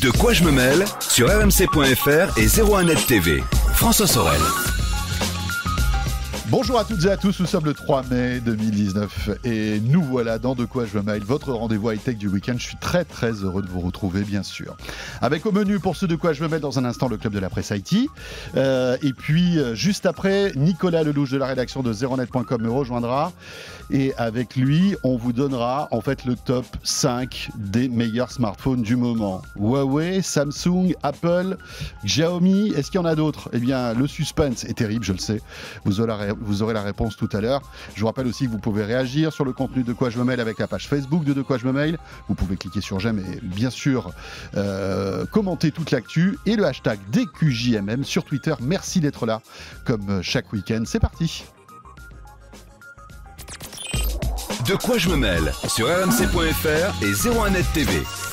De quoi je me mêle sur rmc.fr et 01net TV. François Sorel. Bonjour à toutes et à tous, nous sommes le 3 mai 2019 et nous voilà dans De quoi je me mail, votre rendez-vous high-tech du week-end. Je suis très très heureux de vous retrouver bien sûr. Avec au menu pour ceux de quoi je me mail dans un instant le club de la presse IT. Euh, et puis euh, juste après, Nicolas Lelouch de la rédaction de zeronet.com me rejoindra. Et avec lui, on vous donnera en fait le top 5 des meilleurs smartphones du moment. Huawei, Samsung, Apple, Xiaomi, est-ce qu'il y en a d'autres? Eh bien, le suspense est terrible, je le sais. Vous aurez, vous aurez la réponse tout à l'heure. Je vous rappelle aussi que vous pouvez réagir sur le contenu de quoi je me mail avec la page Facebook de De quoi je me mail. Vous pouvez cliquer sur j'aime et bien sûr euh, commenter toute l'actu et le hashtag DQJMM sur Twitter. Merci d'être là comme chaque week-end. C'est parti. De quoi je me mêle sur rmc.fr et 01net TV.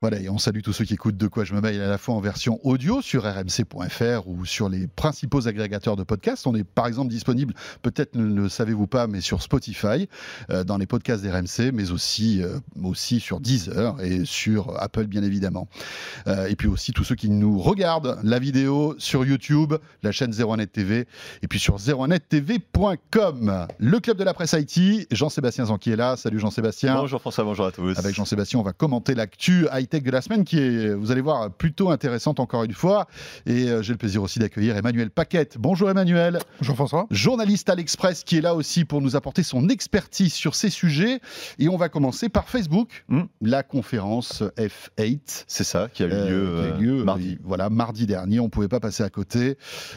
Voilà, et on salue tous ceux qui écoutent De quoi je me mail à la fois en version audio sur rmc.fr ou sur les principaux agrégateurs de podcasts. On est par exemple disponible, peut-être ne le savez-vous pas, mais sur Spotify, euh, dans les podcasts d'RMC, mais aussi, euh, aussi sur Deezer et sur Apple bien évidemment. Euh, et puis aussi tous ceux qui nous regardent, la vidéo sur YouTube, la chaîne 01net TV, et puis sur 01nettv.com. Le club de la presse IT, Jean-Sébastien Zanqui est là. Salut Jean-Sébastien. Bonjour François, bonjour à tous. Avec Jean-Sébastien, on va commenter l'actu high-tech de la semaine qui est, vous allez voir, plutôt intéressante encore une fois. Et euh, j'ai le plaisir aussi d'accueillir Emmanuel Paquette. Bonjour Emmanuel. Bonjour François. Journaliste à l'Express qui est là aussi pour nous apporter son expertise sur ces sujets. Et on va commencer par Facebook, Hmm. la conférence F8. C'est ça qui a eu Euh, lieu, qui a eu euh, lieu, mardi. euh, Voilà, mardi dernier, on ne pouvait pas passer à côté,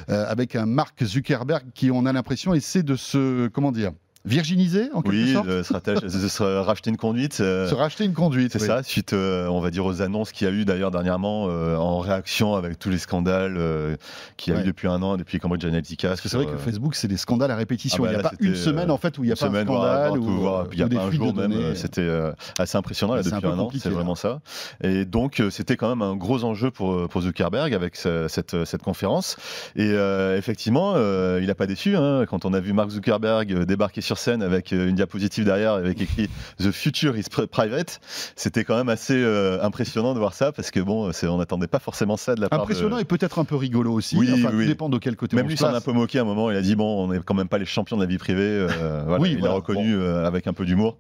euh, avec un Mark Zuckerberg qui, on a l'impression, essaie de se, comment dire, virginiser en quelque Oui, sorte, de se racheter une conduite. euh, se racheter une conduite. C'est oui. ça, suite, euh, on va dire, aux annonces qu'il y a eu d'ailleurs dernièrement euh, en réaction avec tous les scandales euh, qu'il y a Ouais. eu depuis un an, depuis Cambridge Analytica. Parce que c'est vrai que euh, Facebook, c'est des scandales à répétition. Ah bah il n'y a pas une semaine en fait où il n'y a pas un semaine, voire- scandale ou, il y a pas un jour même, c'était euh, assez impressionnant là, un depuis peu un, an, c'est vraiment ça. Et donc euh, c'était quand même un gros enjeu pour, pour Zuckerberg avec ce- cette, cette conférence. Et euh, effectivement, euh, il n'a pas déçu hein, quand on a vu Mark Zuckerberg débarquer sur scène avec euh, une diapositive derrière avec écrit The future is pri- private. C'était quand même assez euh, impressionnant de voir ça parce que bon, on n'attendait pas forcément ça de la part de- Impressionnant et peut-être un peu rigolo aussi. Oui, enfin, oui. tout dépend de quel côté même on lui se s'en a peu moqué à un moment. Il a dit bon, on n'est quand même pas les champions de la vie privée. euh, voilà, Oui, il voilà, a reconnu euh, avec un peu d'humour.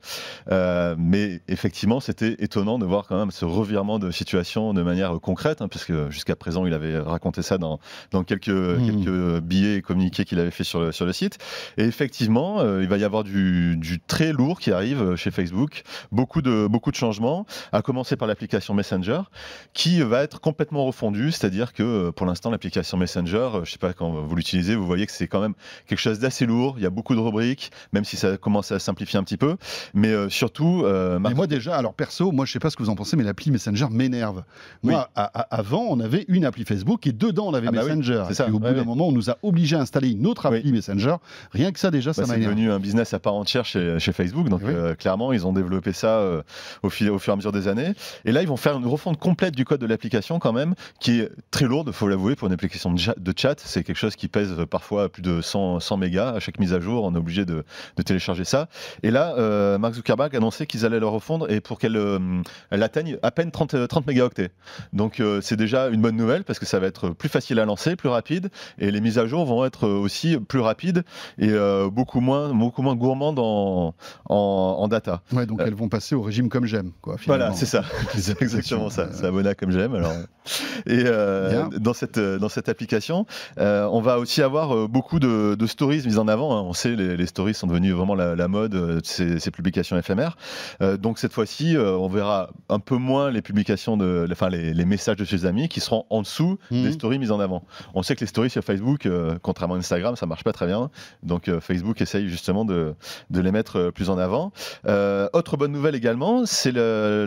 Mais effectivement, c'était étonnant de voir quand même ce revirement de situation de manière concrète, hein, puisque jusqu'à présent, il avait raconté ça dans, dans quelques, Mhm. quelques billets et communiqués qu'il avait fait sur le, sur le site. Et effectivement, il va y avoir du, du très lourd qui arrive chez Facebook. Beaucoup de, beaucoup de changements, à commencer par l'application Messenger, qui va être complètement refondue. C'est-à-dire que euh, pour l'instant, l'application Messenger, euh, je ne sais pas quand vous l'utilisez, vous voyez que c'est quand même quelque chose d'assez lourd. Il y a beaucoup de rubriques, même si ça commence à simplifier un petit peu. Mais euh, surtout, euh, Mais moi déjà, alors perso, moi je sais pas ce que vous en pensez, mais l'appli Messenger m'énerve. Moi, Oui. à- à- avant, on avait une appli Facebook et dedans on avait Ah bah Messenger. Et ça, au bout ouais, d'un moment, on nous a obligé à installer une autre appli Messenger. Rien que ça déjà, ça Bah, m'a c'est énervé. Business à part entière chez, chez Facebook. Donc, Oui. euh, clairement, ils ont développé ça euh, au, fil, au fur et à mesure des années. Et là, ils vont faire une refonte complète du code de l'application, quand même, qui est très lourde, il faut l'avouer, pour une application de chat. C'est quelque chose qui pèse euh, parfois plus de 100, 100 mégas. À chaque mise à jour, on est obligé de, de télécharger ça. Et là, euh, Mark Zuckerberg a annoncé qu'ils allaient le refondre et pour qu'elle elle atteigne à peine 30, euh, 30 mégaoctets. Donc, c'est déjà une bonne nouvelle parce que ça va être plus facile à lancer, plus rapide. Et les mises à jour vont être aussi plus rapides et beaucoup moins, beaucoup moins gourmandes en, en, en data. Ouais, donc Euh, elles vont passer au régime comme j'aime. quoi, Voilà, c'est ça, c'est exactement ça. C'est abonna comme j'aime. Alors, et euh, dans cette dans cette application, euh, on va aussi avoir euh, beaucoup de, de stories mises en avant. hein. On sait les, les stories sont devenues vraiment la, la mode, euh, de ces, ces publications éphémères. Euh, donc cette fois-ci, euh, on verra un peu moins les publications de, enfin les, les messages de ses amis qui seront en dessous Mhm. des stories mises en avant. On sait que les stories sur Facebook, euh, contrairement à Instagram, ça marche pas très bien. Donc euh, Facebook essaye justement de, de les mettre euh, plus en avant. Euh, autre bonne nouvelle également, c'est le-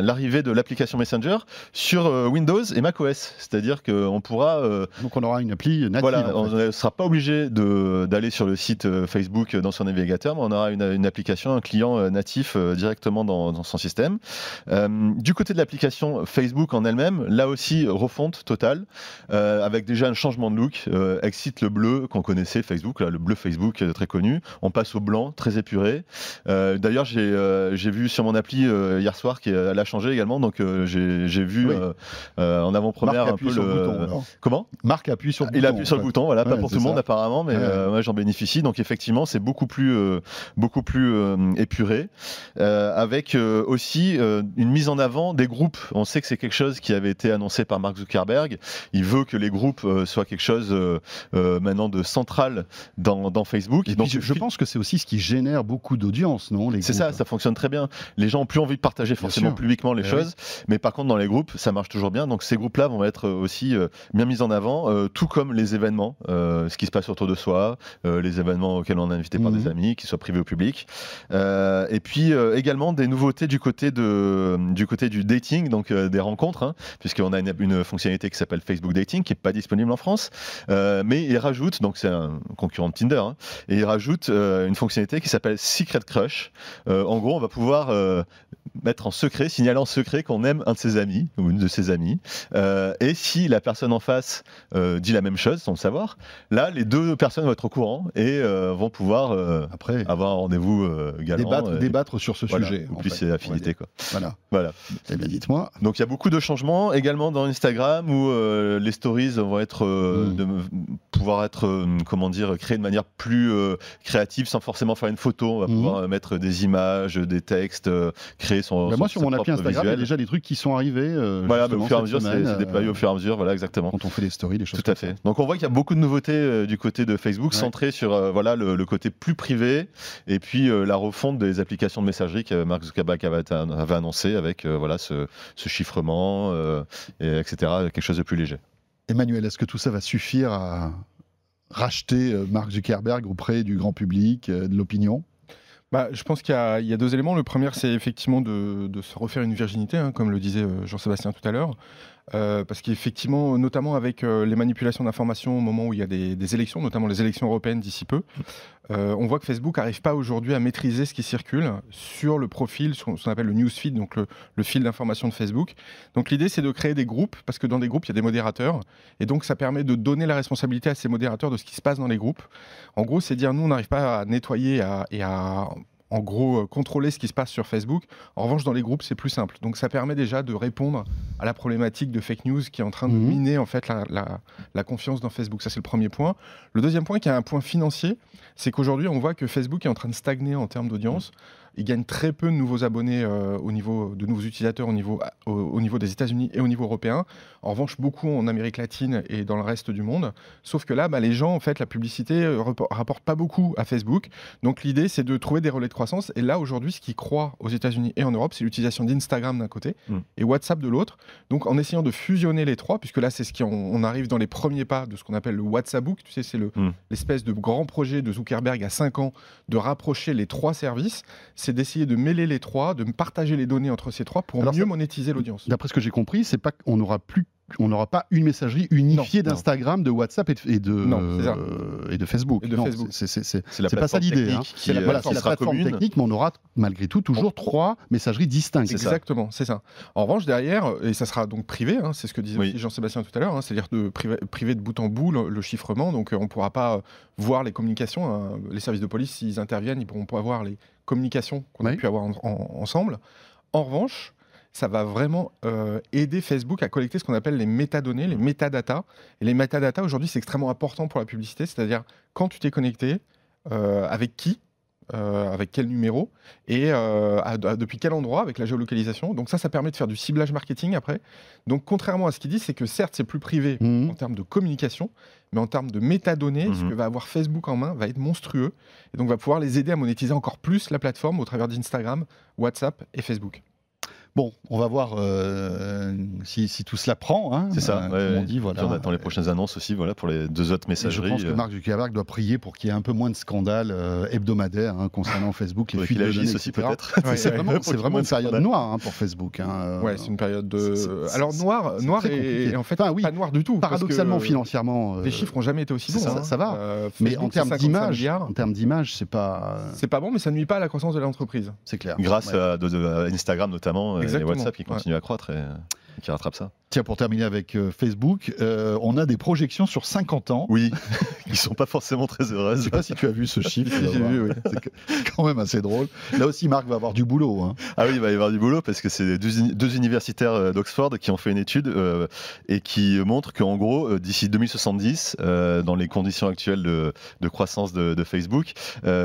l'arrivée de l'application Messenger sur euh, Windows et macOS. C'est-à-dire qu'on pourra euh, Donc on aura une appli native. voilà, en on ne sera pas obligé d'aller sur le site euh, Facebook dans son navigateur, mais on aura une, une application, un client natif directement dans, dans son système. Du côté de l'application Facebook en elle-même, là aussi refonte totale, avec déjà un changement de look. Exit le bleu qu'on connaissait Facebook, là, le bleu Facebook très connu. On passe au blanc très épuré. D'ailleurs, j'ai vu sur mon appli hier soir qu'elle a changé également, donc euh, j'ai j'ai vu Oui. euh, euh, en avant-première un appuie peu sur le. bouton, Comment? Marc appuie sur le il bouton. appuie sur le bouton, voilà, pas pour tout le monde apparemment, mais Ouais. euh, moi j'en bénéficie. Donc effectivement, c'est beaucoup plus, euh, beaucoup plus épuré, avec aussi une mise en avant des groupes. On sait que c'est quelque chose qui avait été annoncé par Mark Zuckerberg. Il veut que les groupes soient quelque chose maintenant de central dans, dans Facebook. Et Donc je, je pense que c'est aussi ce qui génère beaucoup d'audience, non c'est ça, ça fonctionne très bien. Les gens ont plus envie de partager forcément publiquement les Eh choses, mais par contre dans les groupes, ça marche toujours bien. Donc ces groupes-là vont être aussi euh, bien mis en avant, euh, tout comme les événements, euh, ce qui se passe autour de soi, euh, les événements auxquels on est invité par Mhm. des amis, qu'ils soient privés ou publics. Euh, et puis euh, également des nouveautés du côté de du côté du dating, donc euh, des rencontres, hein, puisqu'on a une, une fonctionnalité qui s'appelle Facebook Dating, qui est pas disponible en France, Euh, mais il rajoute, donc c'est un concurrent de Tinder, hein, et il rajoute euh, une fonctionnalité qui s'appelle Secret Crush. Euh, en gros, on va pouvoir euh, mettre en secret, signaler en secret qu'on aime un de ses amis ou une de ses amies. Euh, et si la personne en face euh, dit la même chose sans le savoir, là, les deux personnes vont être au courant et euh, vont pouvoir Après, avoir un rendez-vous galant. débattre, débattre sur ce voilà, sujet. ou plus c'est affinité. Quoi. Voilà. Voilà. Eh bien, dites-moi. Donc il y a beaucoup de changements également dans Instagram où les stories vont être Mm. de pouvoir être comment dire créées de manière plus créative sans forcément faire une photo. On va Mhm. pouvoir mettre des images, des textes, créer son. Son- moi, sur mon appli Instagram, il y a déjà des trucs qui sont arrivés. Voilà, au fur et à mesure, c'est déployé euh, au fur et à mesure, voilà exactement. Quand on fait des stories, des choses Tout à fait. ça. Donc on voit qu'il y a beaucoup de nouveautés euh, du côté de Facebook, Ouais. centrées sur euh, voilà le, le côté plus privé et puis euh, la refonte des applications de messagerie que Mark Zuckerberg avait, avait annoncé avec euh, voilà ce, ce chiffrement, euh, et etc. Quelque chose de plus léger. Emmanuel, est-ce que tout ça va suffire à racheter euh, Mark Zuckerberg auprès du grand public, euh, de l'opinion? Bah, je pense qu'il y, a- deux éléments. Le premier, c'est effectivement de, de se refaire une virginité, hein, comme le disait euh, Jean-Sébastien tout à l'heure. Euh, parce qu'effectivement, notamment avec euh, les manipulations d'informations au moment où il y a des, élections, notamment les élections européennes d'ici peu, euh, on voit que Facebook n'arrive pas aujourd'hui à maîtriser ce qui circule sur le profil, sur ce qu'on appelle le newsfeed, donc le, fil d'information de Facebook. Donc l'idée, c'est de créer des groupes, parce que dans des groupes, il y a des modérateurs, et donc ça permet de donner la responsabilité à ces modérateurs de ce qui se passe dans les groupes. En gros, c'est dire, nous, on n'arrive pas à nettoyer et à en gros, euh, contrôler ce qui se passe sur Facebook. En revanche, dans les groupes, c'est plus simple. Donc, ça permet déjà de répondre à la problématique de fake news qui est en train de Mhm. miner en fait la, la- la confiance dans Facebook. Ça, c'est le premier point. Le deuxième point, qui est un point financier, c'est qu'aujourd'hui, on voit que Facebook est en train de stagner en termes d'audience. Il gagne très peu de nouveaux abonnés euh, au niveau de nouveaux utilisateurs au niveau, au, au niveau des États-Unis et au niveau européen. En revanche, beaucoup en Amérique latine et dans le reste du monde. Sauf que là, bah, les gens, en fait, la publicité euh, rappor- rapporte pas beaucoup à Facebook. Donc l'idée, c'est de trouver des relais de croissance. Et là, aujourd'hui, ce qui croît aux États-Unis et en Europe, c'est l'utilisation d'Instagram d'un côté Mm. et WhatsApp de l'autre. Donc en essayant de fusionner les trois, puisque là, c'est ce qui on, arrive dans les premiers pas de ce qu'on appelle le WhatsApp Book. Tu sais, c'est le- Mm. l'espèce de grand projet de Zuckerberg à 5 ans de rapprocher les trois services. C'est d'essayer de mêler les trois, de partager les données entre ces trois pour Alors mieux monétiser l'audience. D'après ce que j'ai compris, c'est pas qu'on n'aura plus on n'aura pas une messagerie unifiée d'Instagram, de WhatsApp et de, et de, Non, euh, et de Facebook. C'est- pas ça l'idée, hein. qui, C'est la voilà, la plateforme commune. technique, mais on aura malgré tout toujours trois messageries distinctes. Exactement, c'est ça. En revanche, derrière, et ça sera donc privé, hein, c'est ce que disait Oui. Jean-Sébastien tout à l'heure, hein, c'est-à-dire de priver, priver de bout en bout le, le chiffrement, donc euh, on ne pourra pas euh, voir les communications. hein. Les services de police, s'ils interviennent, ils pourront pas voir les communications qu'on a pu avoir en- en- ensemble. En revanche, ça va vraiment euh, aider Facebook à collecter ce qu'on appelle les métadonnées, les métadatas. Et les métadatas, aujourd'hui, c'est extrêmement important pour la publicité, c'est-à-dire quand tu t'es connecté, euh, avec qui, euh, avec quel numéro, et euh, à- à- depuis quel endroit, avec la géolocalisation. Donc ça, ça permet de faire du ciblage marketing après. Donc contrairement à ce qu'il dit, c'est que certes, c'est plus privé Mhm. en termes de communication, mais en termes de métadonnées, ce Mhm. que va avoir Facebook en main va être monstrueux. Et donc va pouvoir les aider à monétiser encore plus la plateforme au travers d'Instagram, WhatsApp et Facebook. Bon, on va voir euh, si, si tout cela prend. hein, C'est ça. euh, ouais, comme on dit, voilà. On attend les prochaines annonces aussi, voilà, pour les deux autres Et je messageries. pense que euh, Mark Zuckerberg doit prier pour qu'il y ait un peu moins de scandales euh, hebdomadaires hein, concernant Facebook, les fuites qu'il de agisse données, aussi etc. peut-être. Ouais, C'est ouais. vraiment, une de période noire hein, pour Facebook. hein, euh, ouais, c'est une période de. Alors c'est- noir, et, en fait Enfin, oui, pas noir du tout. parce que, Paradoxalement, financièrement, euh, Les chiffres n'ont jamais été aussi bons. ça, hein. ça va. Mais en termes c'est 55 d'image, en termes d'image, c'est pas, C'est pas bon, mais ça nuit pas à la croissance de l'entreprise. c'est clair. Grâce à Instagram notamment, euh, Exactement, WhatsApp qui ouais. continue à croître et qui rattrape ça. Tiens, pour terminer avec euh, Facebook, euh, on a des projections sur 50 ans. Oui, qui sont pas forcément très Je heureuses. sais pas si tu as vu ce chiffre. Vu, oui. C'est quand même assez drôle. Là aussi, Marc va avoir du boulot. hein. Ah oui, il va y avoir du boulot parce que c'est deux, uni- deux universitaires euh, d'Oxford qui ont fait une étude euh, et qui montrent qu'en gros, d'ici 2070, euh, dans les conditions actuelles de, de croissance de, de Facebook,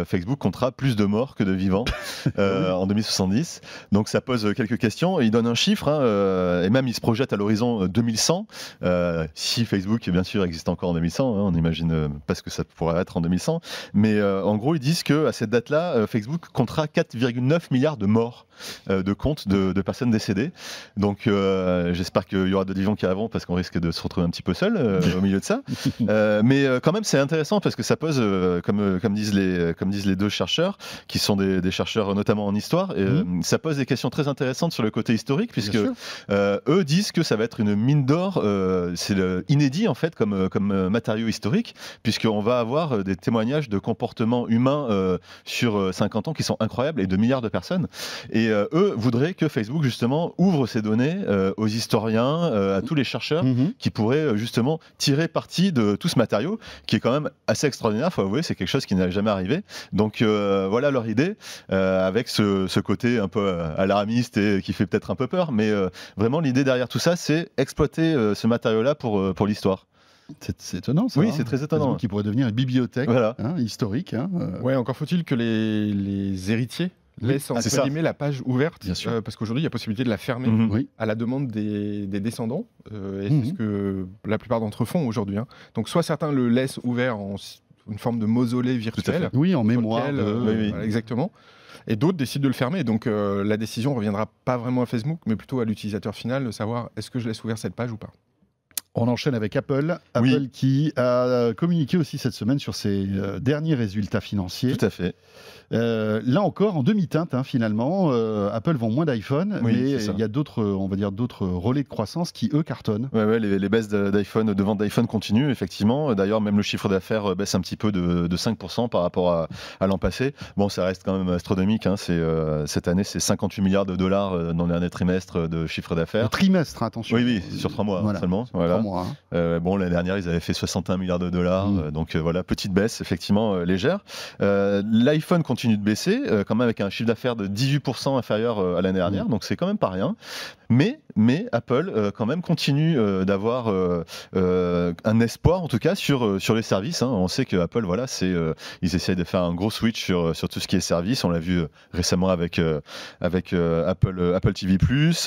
Facebook comptera plus de morts que de vivants en 2070. Donc ça pose quelques questions. Et il donne un chiffre hein, et même il se projette à l'horizon euh, 2100. euh, si Facebook, bien sûr, existe encore en 2100, hein, on imagine euh, pas ce que ça pourrait être en 2100. Mais euh, en gros, ils disent que à cette date-là, euh, Facebook comptera 4,9 milliards de morts euh, de comptes de, de personnes décédées. Donc euh, j'espère qu'il y aura de vivants qui avant parce qu'on risque de se retrouver un petit peu seul euh, au milieu de ça. Euh, mais euh, quand même c'est intéressant parce que ça pose, euh, comme, euh, comme, disent les, comme disent les deux chercheurs, qui sont des, des chercheurs notamment en histoire, et, euh, ça pose des questions très intéressantes sur le côté historique puisque euh, eux disent que ça va être une mine d'or, euh, c'est inédit en fait comme, euh, comme euh, matériau historique, puisqu'on va avoir des témoignages de comportements humains sur euh, 50 ans qui sont incroyables et de milliards de personnes. Et eux voudraient que Facebook justement ouvre ces données aux historiens, à tous les chercheurs Mhm. qui pourraient justement tirer parti de tout ce matériau qui est quand même assez extraordinaire, faut avouer, c'est quelque chose qui n'a jamais arrivé. Donc euh, voilà leur idée, euh, avec ce, ce côté un peu alarmiste et qui fait peut-être un peu peur, mais euh, vraiment l'idée derrière tout ça, c'est exploiter euh, ce matériau-là pour, euh, pour l'histoire. C'est étonnant, ça. Oui, hein. c'est très étonnant. Qui pourrait devenir une bibliothèque Voilà. hein, historique. hein, euh. Ouais, encore faut-il que les, les héritiers laissent Ah, entre ça. guillemets la page ouverte, Bien sûr. euh, parce qu'aujourd'hui il y a possibilité de la fermer. Oui. à la demande des, des descendants, euh, et Mhm. c'est ce que la plupart d'entre eux font aujourd'hui. hein. Donc soit certains le laissent ouvert en une forme de mausolée virtuel, Oui, en mémoire. lequel, de- Oui, oui. voilà, exactement. Et d'autres décident de le fermer. Donc euh, la décision reviendra pas vraiment à Facebook, mais plutôt à l'utilisateur final de savoir est-ce que je laisse ouvert cette page ou pas. On enchaîne avec Apple. Apple Oui. qui a communiqué aussi cette semaine sur ses euh, derniers résultats financiers. Tout à fait. Euh, là encore, en demi-teinte, hein, finalement, euh, Apple vend moins d'iPhone, Oui, mais il y a d'autres, on va dire, d'autres relais de croissance qui eux cartonnent. Ouais, ouais, les, les baisses de- d'iPhone, de vente d'iPhone continuent, effectivement. D'ailleurs, même le chiffre d'affaires euh, baisse un petit peu de, de 5% par rapport à, à l'an passé. Bon, ça reste quand même astronomique. hein. Euh, cette année, c'est 58 milliards de dollars dans le dernier trimestre de chiffre d'affaires. trimestre, attention. Oui, oui, sur trois mois hein, Voilà. seulement. Trois Voilà. mois, hein. Bon, l'année dernière, ils avaient fait 61 milliards de dollars. Mm. donc voilà, petite baisse, effectivement, légère. L'iPhone continue de baisser, euh, quand même avec un chiffre d'affaires de 18% inférieur euh, à l'année dernière. Mm. Donc c'est quand même pas rien. Mais, mais Apple, euh, quand même, continue d'avoir un espoir, en tout cas, sur, sur les services. hein. On sait que Apple, voilà, c'est, ils essayent de faire un gros switch sur, sur tout ce qui est service. On l'a vu récemment avec, avec Apple, Apple TV+,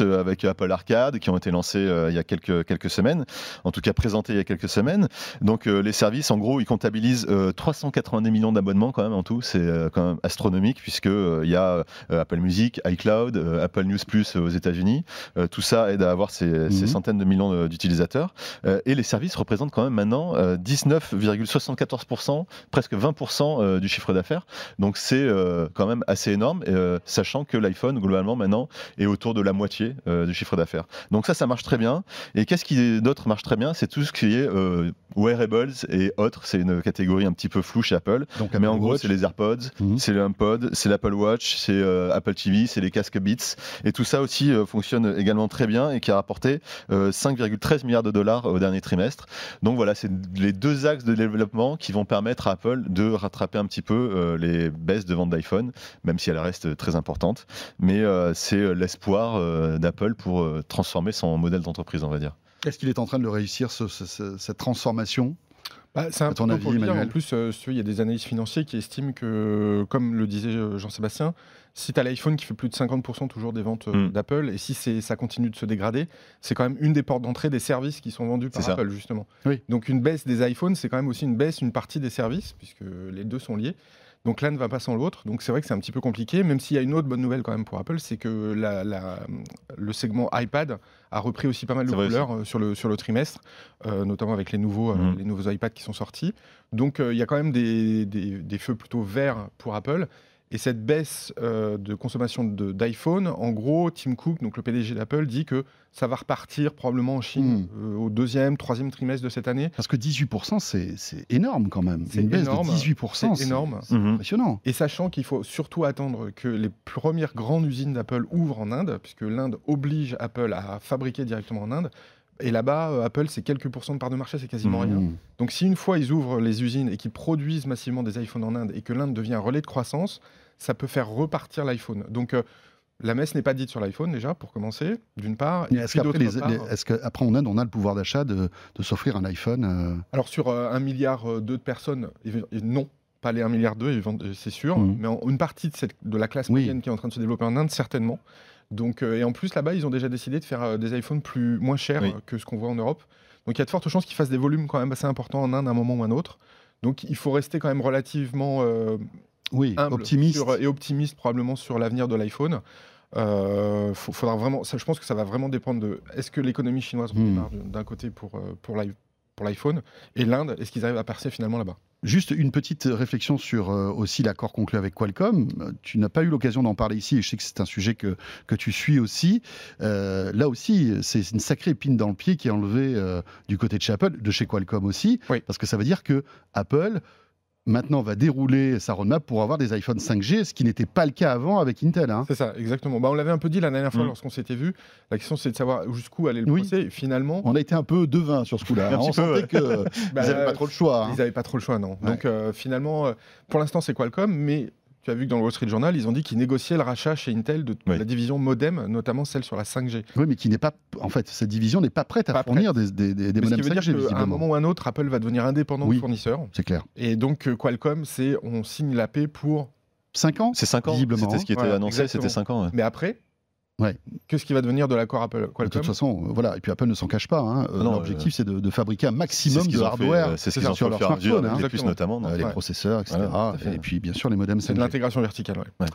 avec Apple Arcade, qui ont été lancés il y a quelques, quelques semaines en tout cas présenté il y a quelques semaines. Donc les services, en gros, ils comptabilisent euh, 390 millions d'abonnements quand même en tout. C'est quand même astronomique puisque euh, il y a euh, Apple Music, iCloud, euh, Apple News Plus aux États-Unis. Tout ça aide à avoir ces, ces Mhm. centaines de millions d'utilisateurs. Et les services représentent quand même maintenant euh, 19,74%, presque 20% euh, du chiffre d'affaires. Donc c'est quand même assez énorme, sachant que l'iPhone globalement maintenant est autour de la moitié du chiffre d'affaires. Donc ça, ça marche très bien. Et qu'est-ce qui d'autre marche très bien? C'est tout ce qui est wearables et autres. C'est une catégorie un petit peu floue chez Apple. Donc, Mais Apple en gros, c'est les AirPods, Mhm. C'est le HomePod, c'est l'Apple Watch, c'est euh, Apple TV, c'est les casques Beats. Et tout ça aussi euh, fonctionne également très bien et qui a rapporté euh, 5,13 milliards de dollars au dernier trimestre. Donc voilà, c'est les deux axes de développement qui vont permettre à Apple de rattraper un petit peu euh, les baisses de vente d'iPhone, même si elles restent très importantes. Mais euh, c'est euh, l'espoir euh, d'Apple pour euh, transformer son modèle d'entreprise, on va dire. Est-ce qu'il est en train de réussir, ce- ce- ce- cette transformation? Bah, c'est un peu avis, pour le dire. En plus, euh, il y a des analystes financiers qui estiment que, comme le disait euh, Jean-Sébastien, si tu as l'iPhone qui fait plus de 50% toujours des ventes euh, Mm. d'Apple, et si ça continue de se dégrader, c'est quand même une des portes d'entrée des services qui sont vendus par. Apple, justement. Oui. Donc une baisse des iPhones, c'est quand même aussi une baisse, une partie des services, puisque les deux sont liés. Donc l'un ne va pas sans l'autre. Donc c'est vrai que c'est un petit peu compliqué, même s'il y a une autre bonne nouvelle quand même pour Apple, c'est que la- la- le segment iPad a repris aussi pas mal de couleurs euh, sur, le, sur le trimestre, euh, notamment avec les nouveaux, euh, Mhm. les nouveaux iPads qui sont sortis. Donc il y a quand même des, des- des feux plutôt verts pour Apple. Et cette baisse euh, de consommation de- d'iPhone, en gros, Tim Cook, donc le PDG d'Apple, dit que ça va repartir probablement en Chine euh, au deuxième, troisième trimestre de cette année. Parce que 18%, c'est énorme quand même. C'est Une baisse énorme. de 18%, C'est énorme. C'est Mhm. impressionnant. Et sachant qu'il faut surtout attendre que les premières grandes usines d'Apple ouvrent en Inde, puisque l'Inde oblige Apple à fabriquer directement en Inde, Et là-bas, euh, Apple, c'est quelques pourcents de part de marché, c'est quasiment rien. Mmh. Donc si une fois ils ouvrent les usines et qu'ils produisent massivement des iPhones en Inde et que l'Inde devient un relais de croissance, ça peut faire repartir l'iPhone. Donc euh, la messe n'est pas dite sur l'iPhone déjà, pour commencer, d'une part. Est-ce puis, qu'après, est-ce qu'après en Inde, on a le pouvoir d'achat de, de s'offrir un iPhone euh, Alors sur euh, un milliard euh, de personnes, non, pas les 1 milliard 2, c'est sûr, Mhm. mais en- une partie de, cette, de la classe Oui. moyenne qui est en train de se développer en Inde, certainement. Donc, euh, et en plus, là-bas, ils ont déjà décidé de faire euh, des iPhones plus, moins chers Oui. que ce qu'on voit en Europe. Donc il y a de fortes chances qu'ils fassent des volumes quand même assez importants en Inde à un moment ou un autre. Donc il faut rester quand même relativement euh, Oui, humble optimiste. sur- et optimiste probablement sur l'avenir de l'iPhone. Euh, faut- faudra vraiment, ça, je pense que ça va vraiment dépendre de est-ce que l'économie chinoise Hmm. redémarre d'un côté pour, euh, pour l'i- pour l'iPhone et l'Inde, est-ce qu'ils arrivent à percer finalement là-bas? Juste une petite réflexion sur euh, aussi l'accord conclu avec Qualcomm. Euh, Tu n'as pas eu l'occasion d'en parler ici et je sais que c'est un sujet que, que tu suis aussi. Euh, là aussi, c'est une sacrée épine dans le pied qui est enlevée euh, du côté de chez Apple, de chez Qualcomm aussi, Oui. parce que ça veut dire que Apple maintenant va dérouler sa roadmap pour avoir des iPhones 5G, ce qui n'était pas le cas avant avec Intel. hein. C'est ça, exactement. Bah, on l'avait un peu dit la dernière fois Hmm. lorsqu'on s'était vu. La question c'est de savoir jusqu'où allait le Oui. procès. Finalement, On a été un peu devin sur ce coup-là. On sentait que bah, ils n'avaient pas trop le choix. hein. Ils n'avaient pas trop le choix, non. Ouais. Donc euh, finalement, euh, pour l'instant, c'est Qualcomm, mais tu as vu que dans le Wall Street Journal, ils ont dit qu'ils négociaient le rachat chez Intel de Oui. la division modem, notamment celle sur la 5G. Oui, mais qui n'est pas, en fait, cette division n'est pas prête à Pas fournir des, des, des, des Mais ce qui modems veut dire 5G, qu'à un moment ou un autre, Apple va devenir indépendant Oui. de fournisseur. C'est clair. Et donc euh, Qualcomm, c'est on signe la paix pour. 5 ans C'est 5 ans. Visiblement. C'était ce qui était annoncé, exactement. c'était 5 ans. ouais. Mais après, Ouais. qu'est-ce qui va devenir de l'accord Apple De toute façon, euh, voilà. Et puis Apple ne s'en cache pas. hein. Euh, Non, L'objectif, c'est de, de fabriquer un maximum de hardware euh, c'est ce sur qu'ils au leur smartphone, avec hein. les puces notamment. Euh, les Ouais. processeurs, etc. Voilà, et puis, bien sûr, les modems C'est de 5G. l'intégration verticale. ouais.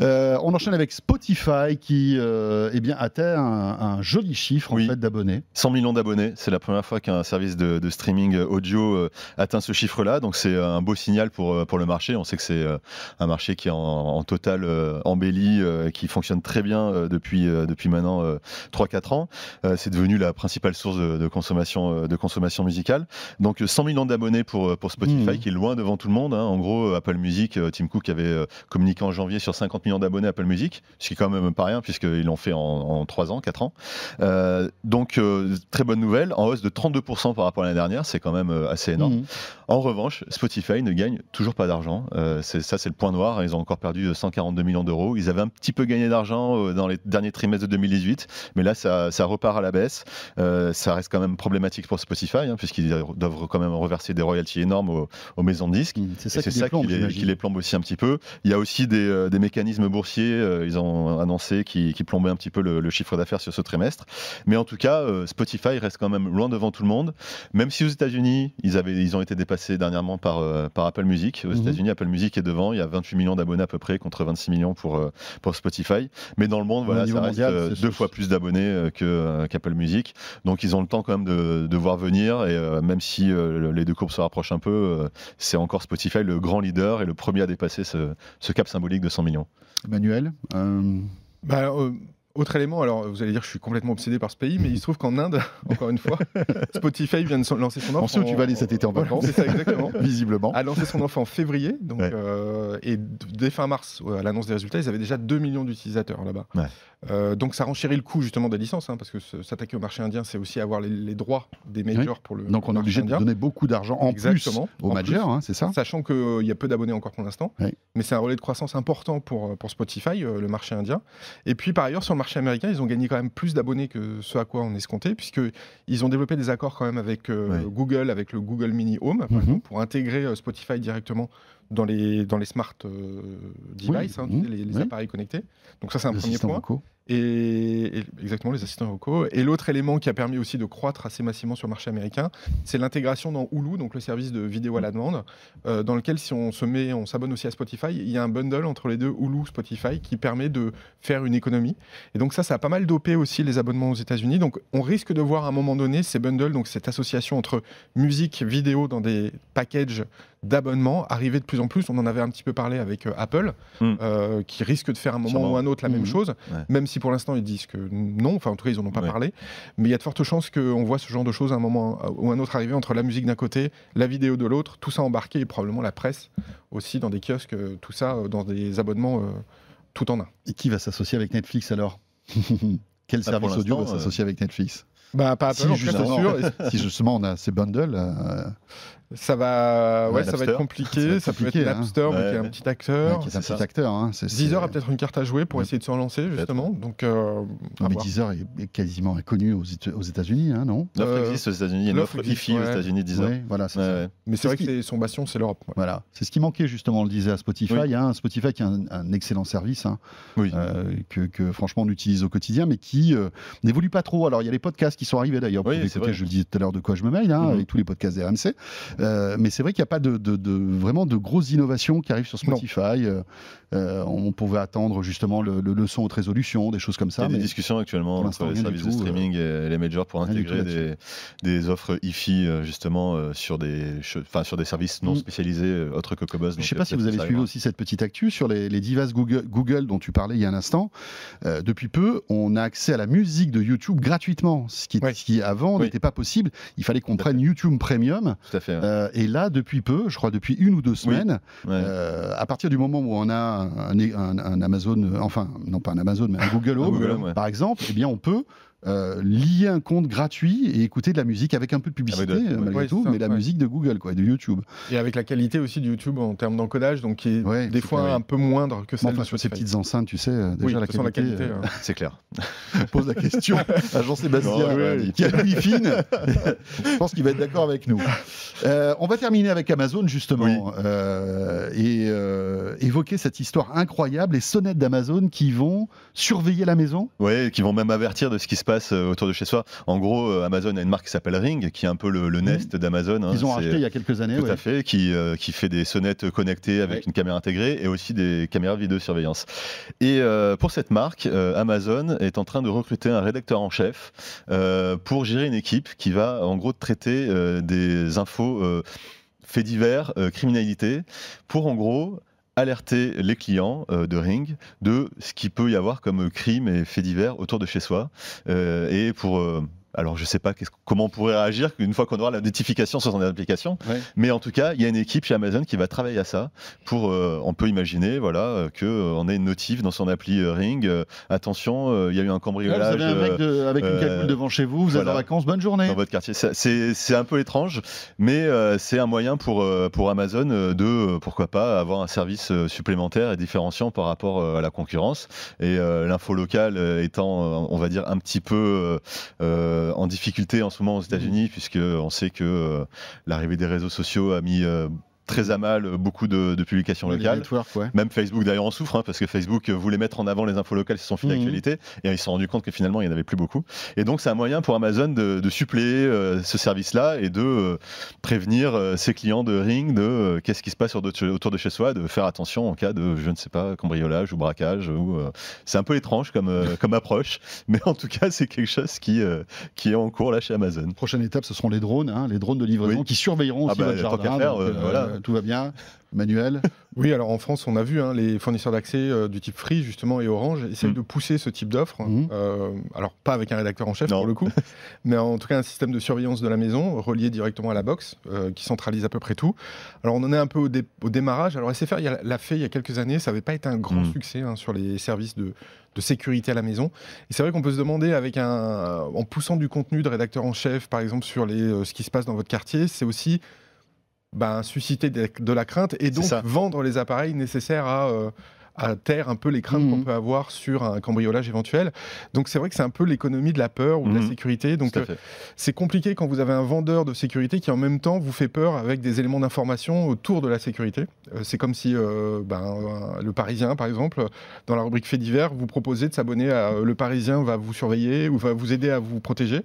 Euh, on enchaîne avec Spotify qui euh, eh bien, atteint un, un joli chiffre en fait, d'abonnés. 100 millions d'abonnés, c'est la première fois qu'un service de, de streaming audio euh, atteint ce chiffre-là, donc c'est un beau signal pour, euh, pour le marché. On sait que c'est euh, un marché qui est en, en totale euh, embellie, euh, qui fonctionne très bien euh, depuis, euh, depuis maintenant euh, 3-4 ans. Euh, c'est devenu la principale source de, de consommation, euh, de consommation musicale. Donc euh, 100 millions d'abonnés pour, euh, pour Spotify, Mhm. qui est loin devant tout le monde. hein. En gros, euh, Apple Music, euh, Tim Cook avait euh, communiqué en janvier sur 50 millions d'abonnés Apple Music, ce qui est quand même pas rien, puisqu'ils l'ont fait en, en 3 ans, 4 ans. Euh, donc, euh, très bonne nouvelle, en hausse de 32% par rapport à l'année dernière, c'est quand même euh, assez énorme. Mhm. En revanche, Spotify ne gagne toujours pas d'argent. Euh, ça, c'est le point noir. Ils ont encore perdu euh, 142 millions d'euros. Ils avaient un petit peu gagné d'argent euh, dans les derniers trimestres de 2018, mais là, ça, ça repart à la baisse. Euh, ça reste quand même problématique pour Spotify, hein, puisqu'ils doivent quand même reverser des royalties énormes aux, aux maisons de disques. Mhm. C'est ça, qui, ça déplombe, qui les, j'imagine. qui les plombe aussi un petit peu. Il y a aussi des, euh, des mécanismes boursiers, euh, ils ont annoncé, qui, qui plombaient un petit peu le, le chiffre d'affaires sur ce trimestre. Mais en tout cas, euh, Spotify reste quand même loin devant tout le monde. Même si aux États-Unis, ils, avaient, ils ont été dépassés dernièrement par, euh, par Apple Music. Aux Mhm. États-Unis, Apple Music est devant. Il y a 28 millions d'abonnés à peu près contre 26 millions pour, euh, pour Spotify. Mais dans le monde, voilà, ça reste mondial, euh, deux fois plus d'abonnés euh, que, euh, qu'Apple Music. Donc ils ont le temps quand même de, de voir venir. Et euh, même si euh, les deux courbes se rapprochent un peu, euh, c'est encore Spotify le grand leader et le premier à dépasser ce, ce cap symbolique de 100 millions. Emmanuel euh, Bah, euh, autre élément, alors vous allez dire que je suis complètement obsédé par ce pays, mais il se trouve qu'en Inde, encore une fois, Spotify vient de lancer son offre. On sait où tu vas aller cet été en Voilà, vacances. C'est ça, exactement. Visiblement. a lancé son offre en février, donc, Ouais. euh, et dès fin mars, euh, à l'annonce des résultats, ils avaient déjà 2 millions d'utilisateurs là-bas. Ouais. Euh, donc ça renchérit le coût justement des licences, hein, parce que s'attaquer au marché indien, c'est aussi avoir les, les droits des majors pour le Donc on est marché obligé de indien. donner beaucoup d'argent en Exactement, plus aux majors, hein, c'est ça Sachant qu'il y a peu d'abonnés encore pour l'instant, Oui. mais c'est un relais de croissance important pour, pour Spotify, euh, le marché indien. Et puis par ailleurs, sur le marché américain, ils ont gagné quand même plus d'abonnés que ce à quoi on escomptait, puisqu'ils ont développé des accords quand même avec euh, Oui. Google, avec le Google Mini Home, Mhm. pour intégrer euh, Spotify directement dans les, dans les smart euh, devices, Oui, hein, sais, les, les oui. appareils connectés. Donc ça, c'est un Les premier point. vocaux. Et, et- exactement les assistants vocaux. Et l'autre élément qui a permis aussi de croître assez massivement sur le marché américain, c'est l'intégration dans Hulu, donc le service de vidéo à la demande, euh, dans lequel si on se met, on s'abonne aussi à Spotify, il y a un bundle entre les deux Hulu Spotify qui permet de faire une économie. Et donc ça, ça a pas mal dopé aussi les abonnements aux États-Unis. Donc on risque de voir à un moment donné ces bundles, donc cette association entre musique, vidéo dans des packages d'abonnements arriver de plus en plus. On en avait un petit peu parlé avec euh, Apple, Mm. euh, qui risque de faire un moment Sûrement. ou un autre la même Mhm. chose, Ouais. même si pour l'instant ils disent que non, enfin en tout cas ils en ont pas Ouais. parlé, mais il y a de fortes chances qu'on voit ce genre de choses à un moment ou un autre arriver entre la musique d'un côté, la vidéo de l'autre, tout ça embarqué et probablement la presse aussi dans des kiosques, euh, tout ça dans des abonnements euh, tout en un. Et qui va s'associer avec Netflix alors? Quel Ah, pour service audio va euh, s'associer avec Netflix? Bah, pas Apple, Si en justement, sûr. Si justement on a ces bundles, euh, Ça va, ouais, Ouais, ça va être compliqué. Ça Ça, peut être hein. mais Ouais, qui est un petit acteur. qui est un petit ça. acteur. Hein, c'est- c'est- Deezer a peut-être une carte à jouer pour Ouais. essayer de se relancer, justement. Donc, euh, Non, mais voir. Deezer est, quasiment inconnu aux, Éta- aux États-Unis, hein, non? L'offre Euh, existe aux États-Unis, il y a l'offre IFI aux. États-Unis, 10 heures. Oui, voilà, c'est Ouais, ça. ouais. Mais c'est c'est vrai ce que c'est- son bastion, c'est l'Europe. ouais. Voilà, c'est ce qui manquait justement, on le disait à Spotify. Oui. hein, Spotify qui est un, un excellent service hein, Oui. euh, que, que, franchement on utilise au quotidien, mais qui euh, n'évolue pas trop. Alors il y a les podcasts qui sont arrivés d'ailleurs. Vous pouvez écouter, je le disais tout à l'heure, de quoi je me mail, hein, avec tous les podcasts des RMC. Euh, mais c'est vrai qu'il n'y a pas de, de- de- vraiment de grosses innovations qui arrivent sur. Spotify. Euh, euh, on pouvait attendre justement le, le, le son haute résolution, des choses comme Il y ça. a des discussions actuellement entre les services de streaming et les majors pour intégrer des, des offres IFI euh, justement sur des che- enfin sur des services non Mm. spécialisés autres que Cobos. Je ne sais pas si vous avez ça suivi aussi cette petite actu sur les, les divas Google, Google dont tu parlais il y a un instant. Euh, depuis peu, on a accès à la musique de YouTube gratuitement, ce qui, Ouais. ce qui avant Oui. n'était pas possible. Il fallait qu'on prenne YouTube Premium. Tout à fait. ouais. Euh, et là, depuis peu, je crois depuis une ou deux semaines, Ouais. euh, à partir du moment où on a un, un- un Amazon, euh, enfin, non pas un Amazon, mais un Google Home, Google Home, ouais. par exemple, eh bien, on peut euh, lier un compte gratuit et écouter de la musique avec un peu de publicité, Avec de la pub, euh, malgré ouais. tout, Ouais, mais ça, la ouais. musique de Google, quoi, de YouTube. Et avec la qualité aussi de YouTube en termes d'encodage, donc qui est Ouais, des fois un peu moindre que Bon, celle enfin, de sur ces petites enceintes, tu sais, euh, déjà Oui, la, qualité, euh, euh, C'est clair. pose la question à Jean-Sébastien, oui, oui. qui a l'ouïe fine. je pense qu'il va être d'accord avec nous. Euh, on va terminer avec Amazon, justement, euh, et euh, évoquer cette histoire incroyable, les sonnettes d'Amazon qui vont surveiller la maison. Ouais, qui vont même avertir de ce qui se passe euh, autour de chez soi. En gros, euh, Amazon a une marque qui s'appelle Ring, qui est un peu le, le Nest d'Amazon. hein. Ils ont racheté il y a quelques années. Tout ouais. à fait, qui, euh, qui fait des sonnettes connectées avec Ouais. une caméra intégrée et aussi des caméras vidéosurveillance. Et euh, pour cette marque, euh, Amazon est en train de recruter un rédacteur en chef pour gérer une équipe qui va en gros traiter des infos faits divers, euh, criminalité, pour en gros alerter les clients euh, de Ring de ce qu'il peut y avoir comme crime et faits divers autour de chez soi euh, et pour euh, alors je sais pas comment on pourrait réagir une fois qu'on aura la notification sur son application, mais en tout cas, il y a une équipe chez Amazon qui va travailler à ça. Pour, euh, on peut imaginer, voilà, euh, que euh, on ait une notif dans son appli euh, Ring. attention, il y a eu un Là, vous cambriolage avez un mec de- avec une cagoule devant chez vous, vous êtes en vacances, bonne journée. dans votre quartier. C'est un peu étrange, mais c'est un moyen pour pour Amazon de pourquoi pas avoir un service supplémentaire et différenciant par rapport à la concurrence. Et l'info locale étant, on va dire, un petit peu euh, euh, en difficulté en ce moment aux États-Unis, puisque on sait que euh, l'arrivée des réseaux sociaux a mis euh, très à mal euh, beaucoup de, de publications Les locales. ouais. Même Facebook d'ailleurs en souffre, hein, parce que Facebook voulait mettre en avant les infos locales sur son fil Mhm. d'actualité, et ils se sont rendus compte que finalement il n'y en avait plus beaucoup. Et donc c'est un moyen pour Amazon de, de suppléer euh, ce service-là et de euh, prévenir euh, ses clients de Ring de qu'est-ce qui se passe autour de chez soi, de faire attention en cas de, je ne sais pas, cambriolage ou braquage. Ou, c'est un peu étrange comme, comme approche, mais en tout cas c'est quelque chose qui, qui est en cours là chez Amazon. Prochaine étape, ce seront les drones, hein, les drones de livraison Oui. qui surveilleront Ah aussi bah, votre jardin. qu'à faire, donc, voilà. Tout va bien. Manuel, Oui, alors en France, on a vu hein, les fournisseurs d'accès euh, du type Free justement et Orange essayent Mm. de pousser ce type d'offre. Mhm. Euh, alors pas avec un rédacteur en chef Non. pour le coup, mais en tout cas un système de surveillance de la maison relié directement à la box euh, qui centralise à peu près tout. Alors on en est un peu au, dé- au démarrage. Alors SFR il l'a fait il y a quelques années, ça n'avait pas été un grand Mm. succès hein, sur les services de, de sécurité à la maison. Et c'est vrai qu'on peut se demander avec un, en poussant du contenu de rédacteur en chef, par exemple sur les, ce qui se passe dans votre quartier, c'est aussi ben, susciter de, de la crainte et donc vendre les appareils nécessaires à, euh, à taire un peu les craintes Mhm. qu'on peut avoir sur un cambriolage éventuel. Donc c'est vrai que c'est un peu l'économie de la peur ou de la Mhm. sécurité. Donc euh, c'est compliqué quand vous avez un vendeur de sécurité qui en même temps vous fait peur avec des éléments d'information autour de la sécurité. Euh, c'est comme si ben, le Parisien, par exemple, dans la rubrique fait divers, vous proposez de s'abonner à Le Parisien va vous surveiller ou va vous aider à vous protéger.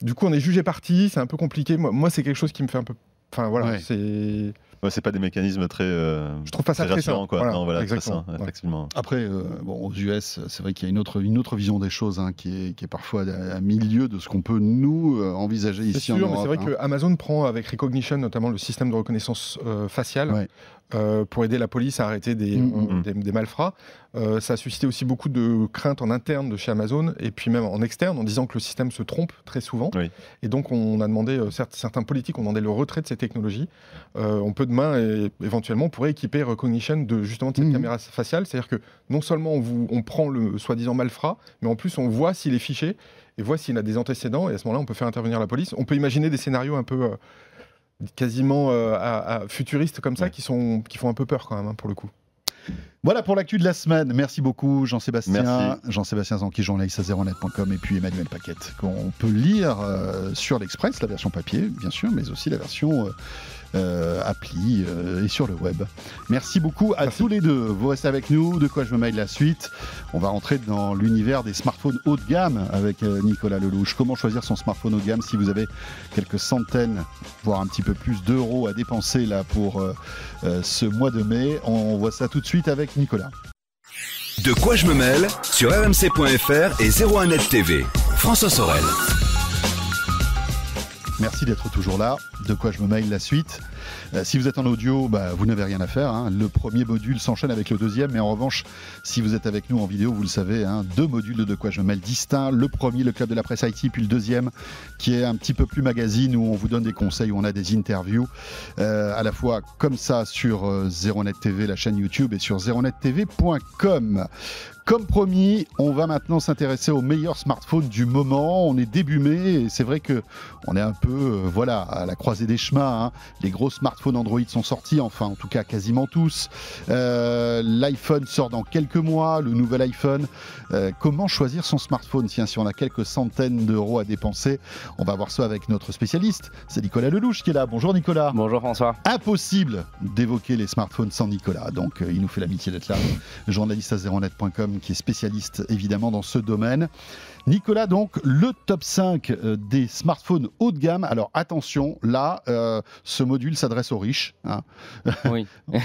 Du coup, on est jugé parti, c'est un peu compliqué. Moi, moi, c'est quelque chose qui me fait un peu. Enfin voilà, Ouais. c'est. Ouais, c'est pas des mécanismes très, euh, Je trouve pas ça très très sain. quoi. Voilà, non, voilà, très exactement. sain, Ouais. effectivement. Après, euh, bon, aux US, c'est vrai qu'il y a une autre, une autre vision des choses hein, qui, est, qui est parfois à, à milieu de ce qu'on peut nous euh, envisager C'est ici en sûr, mais Europe. c'est vrai hein. que Amazon prend avec Recognition, notamment le système de reconnaissance euh, faciale, Ouais. euh, pour aider la police à arrêter des, Mhm. euh, des, des malfrats. Euh, ça a suscité aussi beaucoup de craintes en interne de chez Amazon et puis même en externe en disant que le système se trompe très souvent. Oui. Et donc on a demandé, euh, certes, certains politiques ont demandé le retrait de ces technologies. Euh, on peut demain, et, éventuellement, on pourrait équiper Recognition de justement de cette Mhm. caméra faciale. C'est-à-dire que non seulement on, vous, on prend le soi-disant malfrat, mais en plus on voit s'il est fiché et voit s'il a des antécédents, et à ce moment-là, on peut faire intervenir la police. On peut imaginer des scénarios un peu euh, quasiment euh, à- à futuristes comme ça, qui, sont, qui font un peu peur quand même, hein, pour le coup. Voilà pour l'actu de la semaine. Merci beaucoup Jean-Sébastien. Jean-Sébastien Zanqui, zeronet.com et puis Emmanuel Paquette, qu'on peut lire euh, sur l'Express, la version papier bien sûr, mais aussi la version euh, euh, appli et sur le web. Merci beaucoup à tous les deux. Vous restez avec nous. De quoi je me maille la suite? On va rentrer dans l'univers des smartphones haut de gamme avec Nicolas Lelouch. Comment choisir son smartphone haut de gamme si vous avez quelques centaines, voire un petit peu plus d'euros à dépenser là pour ce mois de mai? On voit ça tout de suite avec Nicolas. De quoi je me mêle sur rmc.fr et 01net TV. François Sorel. Merci d'être toujours là. De quoi je me maille la suite. Euh, si vous êtes en audio, bah, vous n'avez rien à faire. hein. Le premier module s'enchaîne avec le deuxième. Mais en revanche, si vous êtes avec nous en vidéo, vous le savez, hein, deux modules de De quoi je me mêle distincts. Le premier, le club de la presse IT, puis le deuxième, qui est un petit peu plus magazine, où on vous donne des conseils, où on a des interviews, euh, à la fois comme ça sur euh, Zeronet TV, la chaîne YouTube, et sur zeronettv.com. Comme promis, on va maintenant s'intéresser aux meilleurs smartphones du moment. On est début mai et c'est vrai que on est un peu, euh, voilà, à la croisée des chemins. hein. Les gros smartphones Android sont sortis, enfin en tout cas quasiment tous. Euh, L'iPhone sort dans quelques mois, le nouvel iPhone. Euh, comment choisir son smartphone? Tiens, si on a quelques centaines d'euros à dépenser, on va voir ça avec notre spécialiste. C'est Nicolas Lelouch qui est là. Bonjour Nicolas. Bonjour François. Impossible d'évoquer les smartphones sans Nicolas. Donc euh, il nous fait l'amitié d'être là. Journaliste à zeronet.com qui est spécialiste évidemment dans ce domaine. Nicolas, donc le top 5 euh, des smartphones haut de gamme. Alors attention, là, euh, ce module s'adresse aux riches. hein. Oui.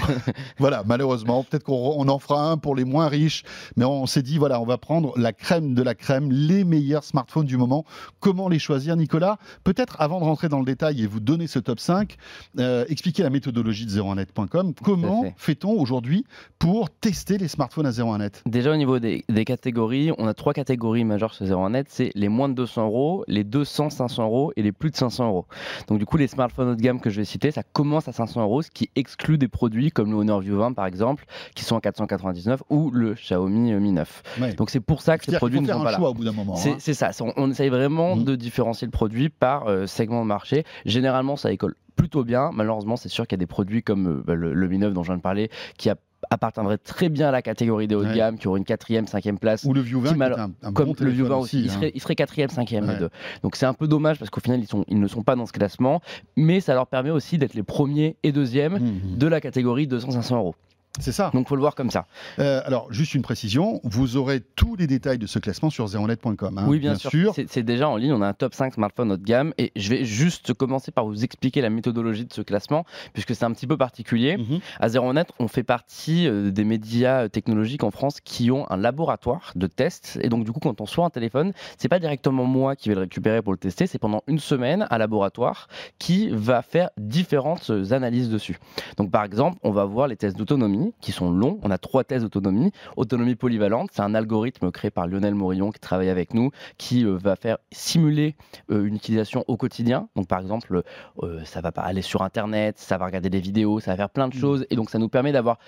Voilà, malheureusement, peut-être qu'on on en fera un pour les moins riches, mais on s'est dit, voilà, on va prendre la crème de la crème, les meilleurs smartphones du moment. Comment les choisir, Nicolas? Peut-être avant de rentrer dans le détail et vous donner ce top 5, euh, expliquer la méthodologie de 01net.com. Comment fait. fait-on aujourd'hui pour tester les smartphones à 01net Déjà au niveau des, des catégories, on a trois catégories majeures sur 01net. C'est les moins de 200 euros, les 200, 500 euros et les plus de 500 euros. Donc du coup, les smartphones haut de gamme que je vais citer, ça commence à 500 euros, ce qui exclut des produits comme le Honor View 20 par exemple, qui sont à 499 ou le Xiaomi Mi 9. Ouais. Donc c'est pour ça que ces produits ne sont pas là. choix au bout d'un moment. C'est hein. c'est ça, on, on essaye vraiment Mhm. de différencier le produit par euh, segment de marché. Généralement, ça école plutôt bien. Malheureusement, c'est sûr qu'il y a des produits comme euh, bah, le, le Mi 9 dont je viens de parler qui a- appartiendraient très bien à la catégorie des haut de Ouais. gamme, qui auraient une quatrième, cinquième place. Ou le View 20, qui mal- est un, un Comme bon le View téléphone 20 aussi, il hein. serait, il serait quatrième, cinquième Ouais. les deux. Donc c'est un peu dommage parce qu'au final ils, sont, ils ne sont pas dans ce classement, mais ça leur permet aussi d'être les premiers et deuxièmes Mhm. de la catégorie 200-500 euros. C'est ça. Donc faut le voir comme ça. Euh, alors, juste une précision, vous aurez tous les détails de ce classement sur zeronet.com. hein, oui, bien, sûr. C'est- C'est déjà en ligne, on a un top 5 smartphone haut de gamme et je vais juste commencer par vous expliquer la méthodologie de ce classement puisque c'est un petit peu particulier. Mhm. À ZeroNet, on fait partie euh, des médias technologiques en France qui ont un laboratoire de tests. Et donc, du coup, quand on soit un téléphone, c'est pas directement moi qui vais le récupérer pour le tester, c'est pendant une semaine un laboratoire qui va faire différentes euh, analyses dessus. Donc, par exemple, on va voir les tests d'autonomie qui sont longs. On a trois tests d'autonomie. Autonomie polyvalente, c'est un algorithme créé par Lionel Morillon qui travaille avec nous, qui euh, va faire simuler euh, une utilisation au quotidien. Donc, par exemple, euh, ça va pas aller sur Internet, ça va regarder des vidéos, ça va faire plein de Mhm. choses. Et donc, ça nous permet d'avoir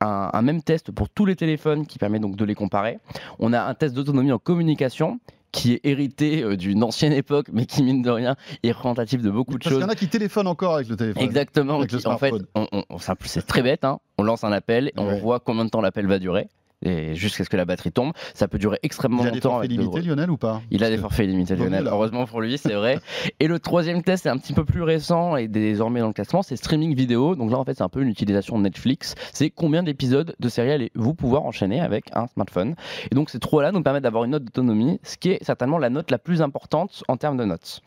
un, un même test pour tous les téléphones qui permet donc de les comparer. On a un test d'autonomie en communication qui est hérité euh, d'une ancienne époque, mais qui, mine de rien, est représentatif de beaucoup de Parce qu'il choses. y en a qui téléphonent encore avec le téléphone. Exactement. Avec le qui- en fait, on- on- c'est très bête. hein. On lance un appel et on voit combien de temps l'appel va durer. Et jusqu'à ce que la batterie tombe, ça peut durer extrêmement Il a des longtemps. forfaits de limités, Lionel, ou pas? Il a des forfaits illimités, mieux, Lionel. Heureusement pour lui, c'est vrai. et le troisième test, c'est un petit peu plus récent et désormais dans le classement, c'est streaming vidéo. Donc là, en fait, c'est un peu une utilisation de Netflix. C'est combien d'épisodes de séries allez-vous pouvoir enchaîner avec un smartphone? Et donc, ces trois-là nous permettent d'avoir une note d'autonomie, ce qui est certainement la note la plus importante en termes de notes.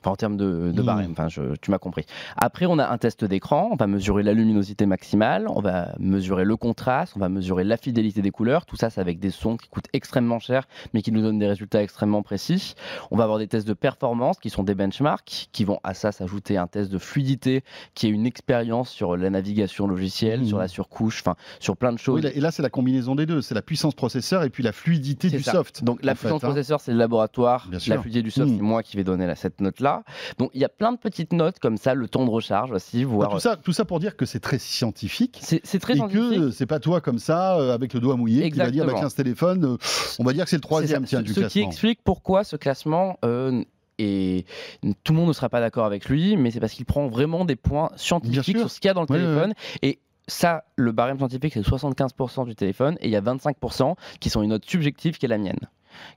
Enfin, en termes de, de Mmh. barème. Enfin, je- tu m'as compris. Après, on a un test d'écran. On va mesurer la luminosité maximale. On va mesurer le contraste. On va mesurer la fidélité des couleurs. Tout ça, c'est avec des sons qui coûtent extrêmement cher, mais qui nous donnent des résultats extrêmement précis. On va avoir des tests de performance qui sont des benchmarks, qui vont à ça s'ajouter un test de fluidité, qui est une expérience sur la navigation logicielle, Mhm. sur la surcouche, enfin, sur plein de choses. Oui, et là, c'est la combinaison des deux. C'est la puissance processeur et puis la fluidité du ça. soft. Donc la fait, puissance hein. processeur, c'est le laboratoire. Bien. La fluidité du soft, Mm. c'est moi qui vais donner cette note-là. Donc il y a plein de petites notes comme ça, le temps de recharge aussi, Bah, voire. tout, ça, tout ça pour dire que c'est très scientifique. C'est c'est très et scientifique. que c'est pas toi comme ça, euh, avec le doigt mouillé, qui va dire bah, tiens, ce téléphone, euh, on va dire que c'est le troisième tiens, ça. du Ce, ce qui explique pourquoi ce classement euh, et tout le monde ne sera pas d'accord avec lui, mais c'est parce qu'il prend vraiment des points scientifiques sur ce qu'il y a dans le Ouais, ouais, téléphone. Et ça, le barème scientifique, c'est 75% du téléphone, et il y a 25% qui sont une note subjective qui est la mienne.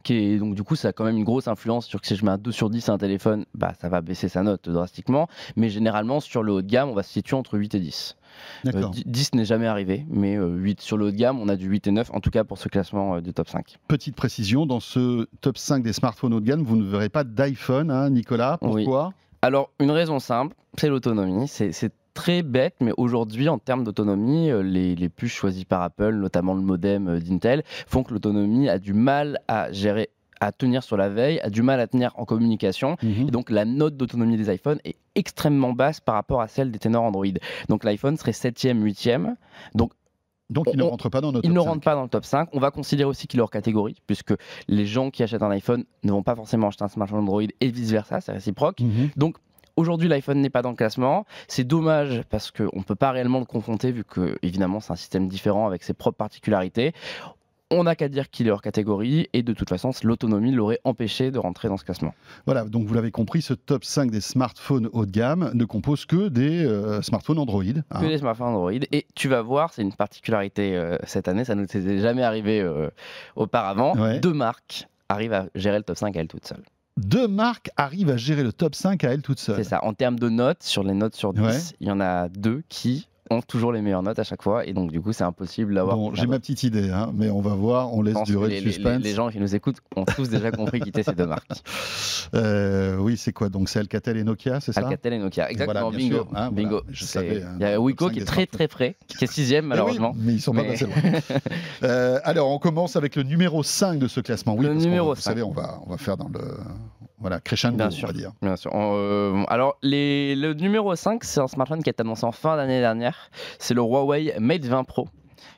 Qui est, donc du coup, ça a quand même une grosse influence sur que si je mets un 2 sur 10 à un téléphone, bah, ça va baisser sa note drastiquement. Mais généralement, sur le haut de gamme, on va se situer entre 8 et 10. Euh, D'accord. 10 10 n'est jamais arrivé, mais euh, 8 sur le haut de gamme, on a du 8 et 9, en tout cas pour ce classement euh, du top 5. Petite précision, dans ce top 5 des smartphones haut de gamme, vous ne verrez pas d'iPhone, hein, Nicolas? Oui. Pourquoi? Alors, une raison simple, c'est l'autonomie. C'est très bête, mais aujourd'hui, en termes d'autonomie, euh, les, les puces choisies par Apple, notamment le modem euh, d'Intel, font que l'autonomie a du mal à gérer à tenir sur la veille, a du mal à tenir en communication. Mhm. Et donc la note d'autonomie des iPhones est extrêmement basse par rapport à celle des ténors Android. Donc l'iPhone serait 7e, 8e. Donc Donc il ne rentre pas dans notre top ne 5. rentre pas dans le top 5. On va considérer aussi qu'il est hors catégorie, puisque les gens qui achètent un iPhone ne vont pas forcément acheter un smartphone Android et vice-versa, c'est réciproque. Mhm. Aujourd'hui, l'iPhone n'est pas dans le classement. C'est dommage parce qu'on ne peut pas réellement le confronter vu que, évidemment, c'est un système différent avec ses propres particularités. On n'a qu'à dire qu'il est hors catégorie et de toute façon, l'autonomie l'aurait empêché de rentrer dans ce classement. Voilà, donc vous l'avez compris, ce top 5 des smartphones haut de gamme ne compose que des euh, smartphones Android. hein. Que les smartphones Android. Et tu vas voir, c'est une particularité euh, cette année, ça ne nous était jamais arrivé euh, auparavant. Ouais. Deux marques arrivent à gérer le top 5 à elles toutes seules. Deux marques arrivent à gérer le top 5 à elles toutes seules. C'est ça. En termes de notes, sur les notes sur 10, Ouais. il y en a deux qui ont toujours les meilleures notes à chaque fois. Et donc, du coup, c'est impossible d'avoir. Bon, j'ai ma petite idée, hein, mais on va voir, on laisse durer le les, les- suspense. les gens qui nous écoutent ont tous déjà compris qui étaient ces deux marques. Euh, oui, c'est quoi Donc c'est Alcatel et Nokia, c'est ça? Alcatel et Nokia. Exactement, Voilà, bingo. sûr, hein, bingo. voilà, je C'est- savais, hein, Il y a Wiko 5 qui est très très frais, qui est sixième Eh oui, malheureusement. mais ils sont pas passés loin. Euh, alors, on commence avec le numéro 5 de ce classement. Oui, Le numéro vous 5. savez, on va, on va faire dans le voilà, crescendo, Bien on sûr. va dire. Bien sûr. Euh, alors, les- le numéro 5, c'est un smartphone qui est annoncé en fin d'année dernière. C'est le Huawei Mate 20 Pro,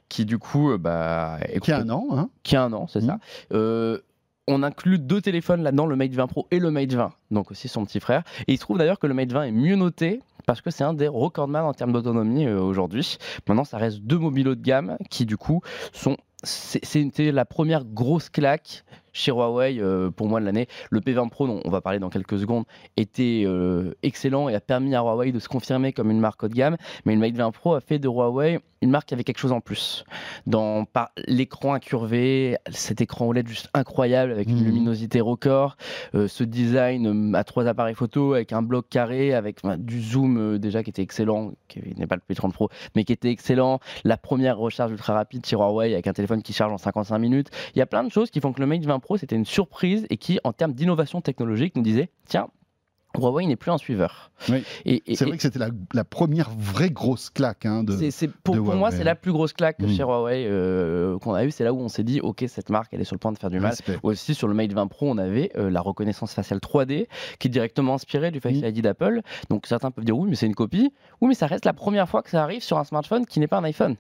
qui du coup, euh, bah, est Qui a un an, hein qui a un an, c'est ça. Euh, on inclut deux téléphones là-dedans, le Mate 20 Pro et le Mate 20, donc aussi son petit frère. Et il se trouve d'ailleurs que le Mate 20 est mieux noté parce que c'est un des recordman en termes d'autonomie euh, aujourd'hui. Maintenant, ça reste deux mobiles haut de gamme qui du coup sont c'était la première grosse claque chez Huawei euh, pour moi de l'année. Le P20 Pro, dont on va parler dans quelques secondes, était euh, excellent et a permis à Huawei de se confirmer comme une marque haut de gamme. Mais le Mate 20 Pro a fait de Huawei une marque qui avait quelque chose en plus. Dans par l'écran incurvé, cet écran OLED juste incroyable avec une Mhm. luminosité record, euh, ce design à trois appareils photo avec un bloc carré, avec bah, du zoom euh, déjà qui était excellent, qui n'est pas le P30 Pro, mais qui était excellent. La première recharge ultra rapide chez Huawei avec un téléphone qui charge en 55 minutes. Il y a plein de choses qui font que le Mate 20 Pro c'était une surprise et qui, en termes d'innovation technologique, nous disait tiens. Huawei n'est plus un suiveur. Oui. Et, et- C'est vrai que c'était la, la première vraie grosse claque. Hein, de... c'est, c'est- pour, de pour moi, c'est la plus grosse claque Mm. chez Huawei euh, qu'on a eue. C'est là où on s'est dit, ok, cette marque, elle est sur le point de faire du mal. Respect. Aussi sur le Mate 20 Pro, on avait euh, la reconnaissance faciale 3D qui est directement inspirée du Face Mm. ID d'Apple. Donc certains peuvent dire oui, mais c'est une copie. Oui, mais ça reste la première fois que ça arrive sur un smartphone qui n'est pas un iPhone.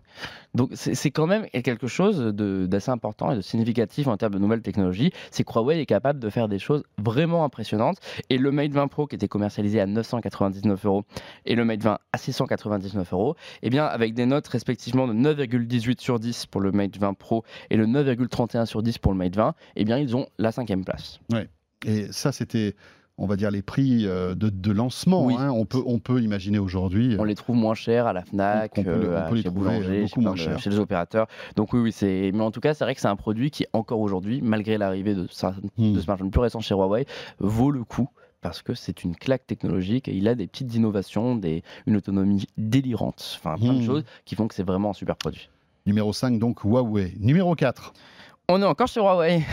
Donc c'est, c'est quand même quelque chose de- d'assez important et de significatif en termes de nouvelles technologies. C'est que Huawei est capable de faire des choses vraiment impressionnantes. Et le Mate 20 Pro qui était commercialisé à 999 euros et le Mate 20 à 699 euros, eh bien avec des notes respectivement de 9,18 sur 10 pour le Mate 20 Pro et le 9,31 sur 10 pour le Mate 20, eh bien ils ont la cinquième place. Et ça, c'était, on va dire, les prix euh, de, de lancement. Oui. hein. On, peut, on peut imaginer aujourd'hui. On les trouve moins chers à la Fnac, On peut les- euh, on peut les chez trouver Boulanger, beaucoup chez, moins chez les opérateurs. Donc oui, oui, c'est. Mais en tout cas, c'est vrai que c'est un produit qui encore aujourd'hui, malgré l'arrivée de, Hmm. de smartphones plus récents chez Huawei, vaut le coup parce que c'est une claque technologique et il a des petites innovations, des, une autonomie délirante, enfin plein de Hmm. choses qui font que c'est vraiment un super produit. Numéro 5, donc Huawei. Numéro 4. On est encore sur Huawei.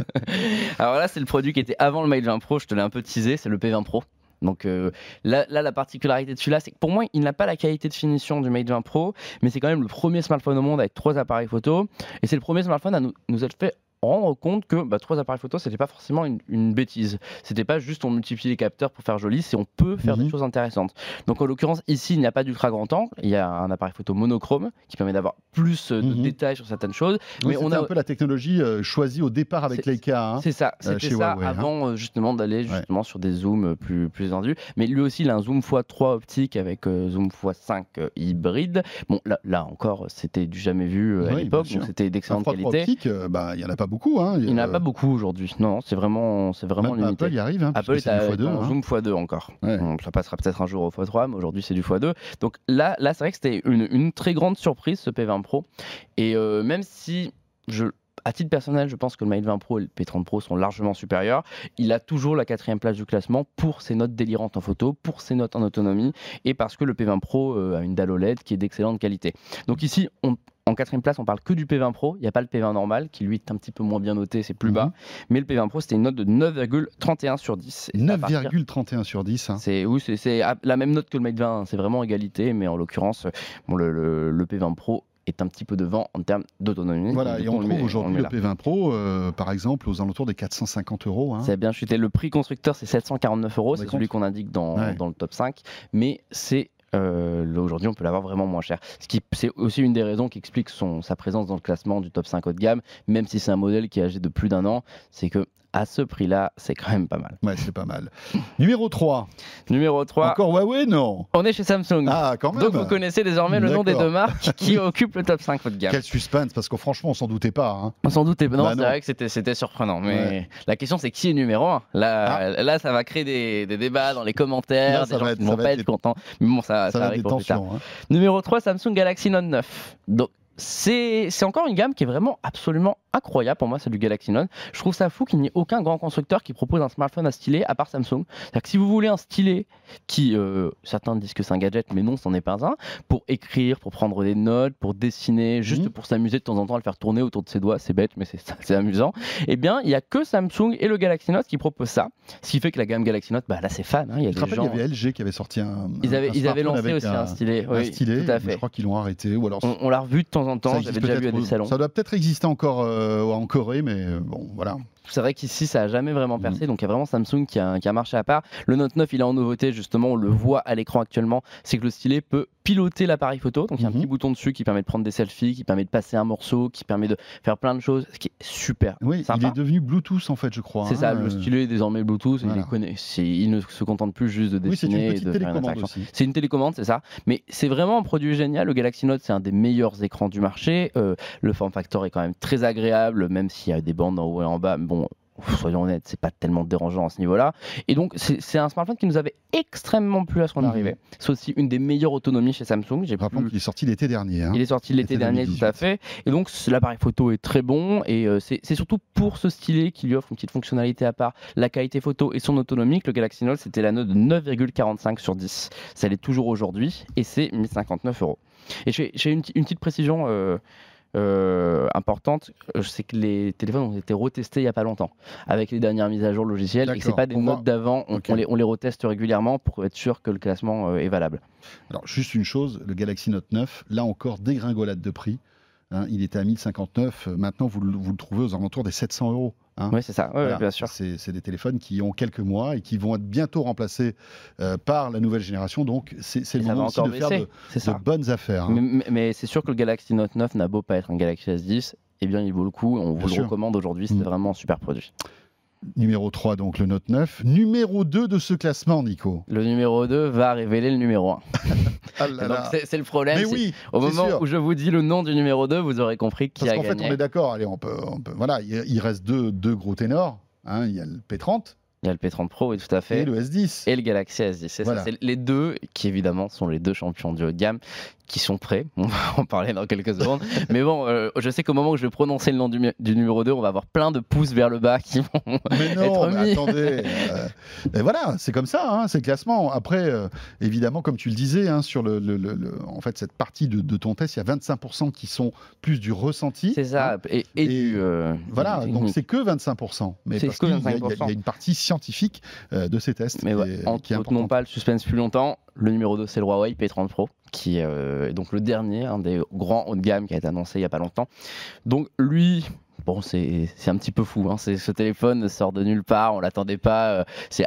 Alors là, c'est le produit qui était avant le Mate 20 Pro, je te l'ai un peu teasé, c'est le P20 Pro. Donc euh, là, là, la particularité de celui-là, c'est que pour moi, il n'a pas la qualité de finition du Mate 20 Pro, mais c'est quand même le premier smartphone au monde avec trois appareils photo. Et c'est le premier smartphone à nous, nous être fait rendre compte que bah, trois appareils photo, c'était pas forcément une, une bêtise. C'était pas juste on multiplie les capteurs pour faire joli, c'est on peut faire Mhm. des choses intéressantes. Donc en l'occurrence, ici, il n'y a pas d'ultra grand angle, il y a un appareil photo monochrome qui permet d'avoir plus euh, de Mhm. détails sur certaines choses. Oui, mais on a un peu la technologie euh, choisie au départ avec Leica. hein. C'est ça, euh, c'était ça Huawei, hein. avant justement d'aller justement sur des zooms plus plus étendus. Mais lui aussi, il a un zoom x3 optique avec euh, zoom x5 euh, hybride. Bon, là, là encore, c'était du jamais vu à Oui, l'époque, donc c'était d'excellente qualité. bah, il n'y en a pas beaucoup. Hein. Il n'y en a Euh, pas beaucoup aujourd'hui. Non, c'est vraiment, c'est vraiment même limité. Apple y arrive. Hein, Apple est à du x2. en hein. zoom x2 encore. Ouais. Donc, ça passera peut-être un jour au x3, mais aujourd'hui c'est du x2. Donc là, là c'est vrai que c'était une, une très grande surprise ce P20 Pro. Et euh, même si je, à titre personnel, je pense que le Mate 20 Pro et le P30 Pro sont largement supérieurs. Il a toujours la quatrième place du classement pour ses notes délirantes en photo, pour ses notes en autonomie et parce que le P20 Pro euh, a une dalle OLED qui est d'excellente qualité. Donc ici, on- en quatrième place, on parle que du P20 Pro. Il n'y a pas le P20 normal qui lui est un petit peu moins bien noté, c'est plus Mhm. bas. Mais le P20 Pro, c'était une note de 9,31 sur 10. Et c'est à partir- 9,31 sur 10. hein. c'est oui, c'est- la même note que le Mate 20, hein. c'est vraiment égalité, mais en l'occurrence, bon, le, le- le P20 Pro est un petit peu devant en termes d'autonomie. Voilà, et on trouve aujourd'hui le le met là. P20 Pro, euh, par exemple, aux alentours des 450 euros. hein. A bien chuté. Le prix constructeur, c'est 749 euros, c'est celui qu'on indique dans, Ouais. dans le top 5, mais c'est euh, aujourd'hui, on peut l'avoir vraiment moins cher. Ce qui, c'est aussi une des raisons qui explique son, sa présence dans le classement du top 5 haut de gamme, même si c'est un modèle qui est âgé de plus d'un an, c'est que à ce prix-là, c'est quand même pas mal. Ouais, c'est pas mal. Numéro 3. Numéro 3, Encore Huawei, non on est chez Samsung. Ah, quand même. Donc vous connaissez désormais le nom des deux marques qui occupent le top 5 haut de gamme. Quel suspense, parce que franchement, on s'en doutait pas. hein. On s'en doutait. Non, Bah c'est vrai que c'était, surprenant. Mais Ouais. la question, c'est qui est numéro 1 là, là, ça va créer des, des débats dans les commentaires, Là, des gens qui vont pas être être contents. Mais bon, ça, Ça ça va être arrive des tensions. hein. Numéro 3, Samsung Galaxy Note 9. Donc, c'est, encore une gamme qui est vraiment absolument incroyable pour moi, c'est du Galaxy Note. Je trouve ça fou qu'il n'y ait aucun grand constructeur qui propose un smartphone à stylet à part Samsung. C'est-à-dire que si vous voulez un stylet qui, euh, certains disent que c'est un gadget, mais non, ce n'en est pas un, pour écrire, pour prendre des notes, pour dessiner, juste Mhm. pour s'amuser de temps en temps à le faire tourner autour de ses doigts, c'est bête, mais c'est, amusant. Eh bien, il n'y a que Samsung et le Galaxy Note qui proposent ça. Ce qui fait que la gamme Galaxy Note, bah, là, c'est fan. hein. Il y a Je des gens. il y avait LG qui avait sorti un. Ils avaient, un ils avaient lancé aussi un, stylet. un Oui, stylet, tout à fait. Je crois qu'ils l'ont arrêté. Ou alors, On, on l'a revu de temps en temps, j'avais déjà vu à des salons. Ça doit peut-être exister encore euh, en Corée, mais euh, bon, voilà. C'est vrai qu'ici, ça a jamais vraiment Mm. percé, donc il y a vraiment Samsung qui a, qui a marché à part. Le Note 9, il est en nouveauté, justement, on le voit à l'écran actuellement, c'est que le stylet peut piloter l'appareil photo, donc il y a Mhm. un petit bouton dessus qui permet de prendre des selfies, qui permet de passer un morceau, qui permet de faire plein de choses, ce qui est super Oui, il est devenu Bluetooth en fait, je crois. C'est hein, ça, le euh, stylet est désormais Bluetooth, et il, ne se contente plus juste de Oui, c'est une dessiner et de faire une interaction. C'est une télécommande, c'est ça. Mais c'est vraiment un produit génial. Le Galaxy Note, c'est un des meilleurs écrans du marché. Euh, le form factor est quand même très agréable, même s'il y a des bandes en haut et en bas. Mais Bon, soyons honnêtes, c'est pas tellement dérangeant à ce niveau-là. Et donc, c'est un smartphone qui nous avait extrêmement plu à son Mhm. arrivée. C'est aussi une des meilleures autonomies chez Samsung. J'ai Rappelons qu'il est sorti l'été dernier. hein. il est sorti l'été dernier, tout à 2018. fait. Et donc, l'appareil photo est très bon. Et euh, c'est surtout pour ce stylet qui lui offre une petite fonctionnalité à part, la qualité photo et son autonomie, que le Galaxy Note, c'était la note de 9,45 sur 10. Ça l'est toujours aujourd'hui. Et c'est 1059 euros. Et j'ai j'ai une, une petite précision. euh, euh, importante, euh, c'est que les téléphones ont été retestés il n'y a pas longtemps avec les dernières mises à jour logicielles et c'est pas des notes d'avant, on les, on les reteste régulièrement pour être sûr que le classement euh, est valable. Alors, juste une chose, le Galaxy Note 9, là encore, dégringolade de prix. Hein, il était à 1059. euh, Maintenant, vous, le- vous le trouvez aux alentours des 700 euros. hein. Oui, c'est ça, Voilà. bien sûr. C'est des téléphones qui ont quelques mois et qui vont être bientôt remplacés euh, par la nouvelle génération. Donc, c'est le moment aussi de faire de, bonnes affaires. hein. Mais, c'est sûr que le Galaxy Note 9 n'a beau pas être un Galaxy S10, eh bien il vaut le coup, on Bien vous le recommande aujourd'hui, c'est Mm. vraiment un super produit. Numéro 3, donc le Note 9. Numéro 2 de ce classement, Nico. Le numéro 2 va révéler le numéro 1. Ah là Donc là. c'est c'est le problème. Mais oui, Au moment sûr. où je vous dis le nom du numéro 2, vous aurez compris qui Parce a qu'en fait, gagné. on est d'accord. Allez, on peut, on peut- Voilà, il, reste deux, deux gros ténors. hein, il y a le P30 Il y a le P30 Pro, oui, tout à fait. et le S10. Et le Galaxy S10. C'est Voilà. ça, c'est les deux qui, évidemment, sont les deux champions du haut de gamme qui sont prêts. On va en parler dans quelques secondes. Mais bon, euh, je sais qu'au moment où je vais prononcer le nom du, numéro 2, on va avoir plein de pouces vers le bas qui vont. Mais non, être mais mis. attendez. euh, et voilà, c'est comme ça, hein, c'est le classement. Après, euh, évidemment, comme tu le disais, hein, sur le, le- le- le- en fait, cette partie de, de ton test, il y a 25% qui sont plus du ressenti. C'est ça. hein. Et, et Et du. Voilà, donc c'est que 25%. Mais C'est parce que il y, a- 25%. il y a une partie scientifique de ces tests Mais qui ouais, est, qui est retenons importante. pas le suspense plus longtemps. Le numéro 2, c'est le Huawei P30 Pro, qui est euh, donc le dernier, un des grands haut de gamme qui a été annoncé il n'y a pas longtemps. Donc lui, bon, c'est un petit peu fou. Hein. Ce téléphone sort de nulle part, on l'attendait pas. euh, c'est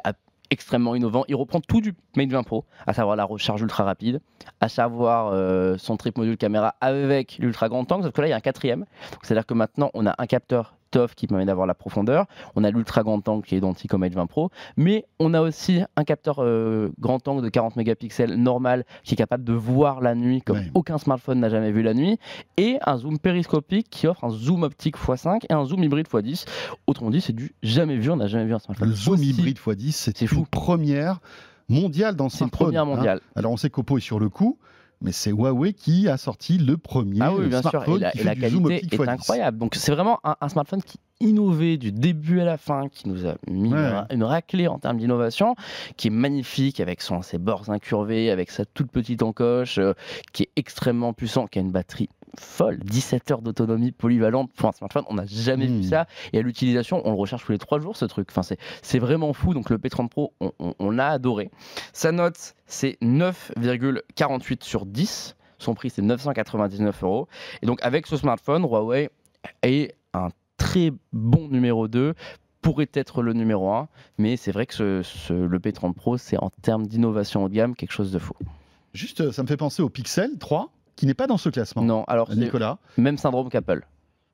extrêmement innovant. Il reprend tout du Mate 20 Pro, à savoir la recharge ultra rapide, à savoir euh, son trip module caméra avec l'ultra grand angle, sauf que là il y a un quatrième. C'est-à-dire que maintenant on a un capteur Qui permet d'avoir la profondeur, on a l'ultra grand angle qui est identique au Mate 20 Pro, mais on a aussi un capteur euh, grand angle de 40 mégapixels normal qui est capable de voir la nuit comme Ouais. aucun smartphone n'a jamais vu la nuit, et un zoom périscopique qui offre un zoom optique x5 et un zoom hybride x10. Autrement dit, c'est du jamais vu, on n'a jamais vu un smartphone. Le zoom aussi- hybride x10, c'est une fou. première mondiale dans le C'est une smartphone. première hein. Alors on sait qu'Oppo est sur le coup, mais c'est Huawei qui a sorti le premier Ah oui, bien sûr. Et la, et zoom qualité optique est x10. incroyable. Donc c'est vraiment un, un smartphone qui innové du début à la fin, qui nous a mis Ouais. une, une raclée en termes d'innovation, qui est magnifique avec son, ses bords incurvés, avec sa toute petite encoche, euh, qui est extrêmement puissant, qui a une batterie folle, 17 heures d'autonomie polyvalente pour un smartphone, on n'a jamais Hmm. vu ça. Et à l'utilisation, on le recherche tous les 3 jours ce truc. Enfin, c'est, c'est vraiment fou. Donc le P30 Pro, on, on- on a adoré. Sa note, c'est 9,48 sur 10. Son prix, c'est 999 euros. Et donc, avec ce smartphone, Huawei est un très bon numéro 2 pourrait être le numéro 1, mais c'est vrai que ce- ce- le P30 Pro, c'est en termes d'innovation haut de gamme quelque chose de fou. Juste, euh, ça me fait penser au Pixel 3, qui n'est pas dans ce classement. Non, alors Nicolas, même syndrome qu'Apple.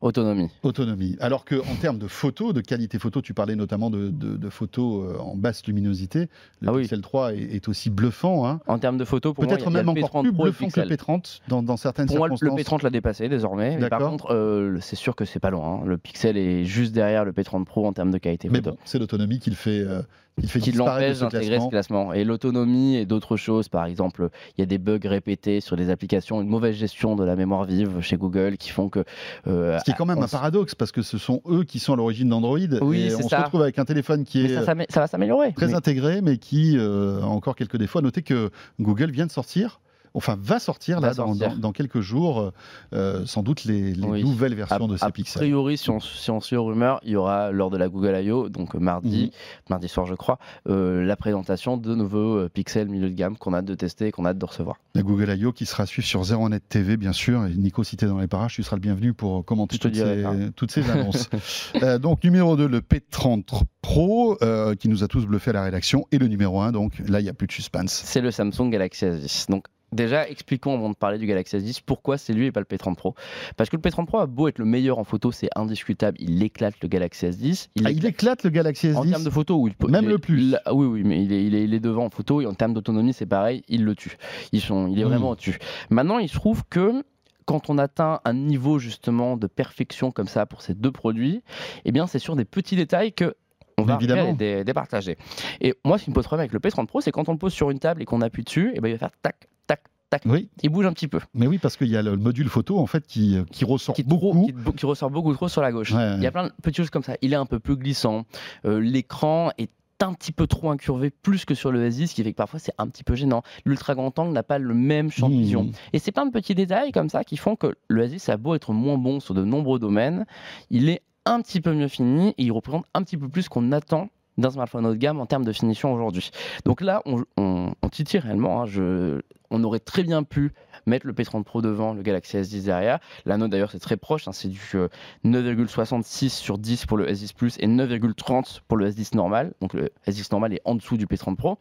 Autonomie. autonomie. Alors que en termes de photos, de qualité photo, tu parlais notamment de, de- de photos euh, en basse luminosité. Le Ah oui. Pixel 3 est, est aussi bluffant. hein. En termes de photos, pour Peut-être même encore P30 plus Pro bluffant que le Pixel. P30 dans, dans certaines Pour moi, le circonstances. P30 l'a dépassé désormais. Mais par contre, euh, c'est sûr que c'est pas loin. hein. Le Pixel est juste derrière le P30 Pro en termes de qualité Mais photo. bon, c'est l'autonomie qui le fait, euh, qui fait qui l'empêche d'intégrer ce classement. Et l'autonomie et d'autres choses, par exemple, il y a des bugs répétés sur des applications, une mauvaise gestion de la mémoire vive chez Google qui font que. euh, Ce qui est quand même on un paradoxe parce que ce sont eux qui sont à l'origine d'Android. Oui, et on se retrouve avec un téléphone qui Mais est ça, ça, ça va s'améliorer. très Mais- intégré, mais qui euh, a encore quelques défauts. À noter que Google vient de sortir, enfin va sortir Va là dans, sortir. dans- dans quelques jours, euh, sans doute les, les Oui. nouvelles versions A, de ces a pixels. priori, si on, si on suit aux rumeurs, il y aura lors de la Google I.O., donc euh, mardi, Mhm. mardi soir je crois, euh, la présentation de nouveaux euh, pixels milieu de gamme qu'on a hâte de tester et qu'on a hâte de recevoir. La Google I.O. qui sera suivie sur 01net TV, bien sûr. Et Nico, si t'es dans les parages, tu seras le bienvenu pour commenter toutes ces, hein. toutes ces annonces. Euh, donc, numéro 2, le P30 Pro, euh, qui nous a tous bluffé à la rédaction. Et le numéro 1, donc là, il n'y a plus de suspense. C'est le Samsung Galaxy S10. Donc déjà, expliquons avant de parler du Galaxy S10 pourquoi c'est lui et pas le P30 Pro. Parce que le P30 Pro a beau être le meilleur en photo, c'est indiscutable, il éclate le Galaxy S10. Ah, il éclate le Galaxy S10 En termes de photo, oui. Même le plus. il- oui, oui, mais il est, il, est, il est devant en photo et en termes d'autonomie, c'est pareil, il le tue. Ils sont, il est vraiment au-dessus. Maintenant, il se trouve que quand on atteint un niveau justement de perfection comme ça pour ces deux produits, eh bien, c'est sur des petits détails que on va Évidemment. départager. Et moi, ce qui me pose problème avec le P30 Pro, c'est quand on le pose sur une table et qu'on appuie dessus, eh ben, il va faire tac, tac, tac. Oui, Il bouge un petit peu. mais oui, parce qu'il y a le module photo en fait qui, qui ressort Qui, est trop- beaucoup. qui, ressort beaucoup trop sur la gauche. Ouais, Il y a plein de petites choses comme ça. Il est un peu plus glissant. Euh, L'écran est un petit peu trop incurvé, plus que sur le S10, ce qui fait que parfois c'est un petit peu gênant. L'ultra grand angle n'a pas le même champ de Mmh. vision. Et c'est plein de petits détails comme ça qui font que le S10 a beau être moins bon sur de nombreux domaines, il est un petit peu mieux fini et il représente un petit peu plus qu'on attend d'un smartphone haut de gamme en termes de finition aujourd'hui. Donc là, on, on, on titille réellement. hein. Je, on aurait très bien pu mettre le P30 Pro devant, le Galaxy S10 derrière. La note d'ailleurs c'est très proche, hein. c'est du euh, 9,66 sur 10 pour le S10 Plus et 9,30 pour le S10 normal. Donc le S10 normal est en dessous du P30 Pro.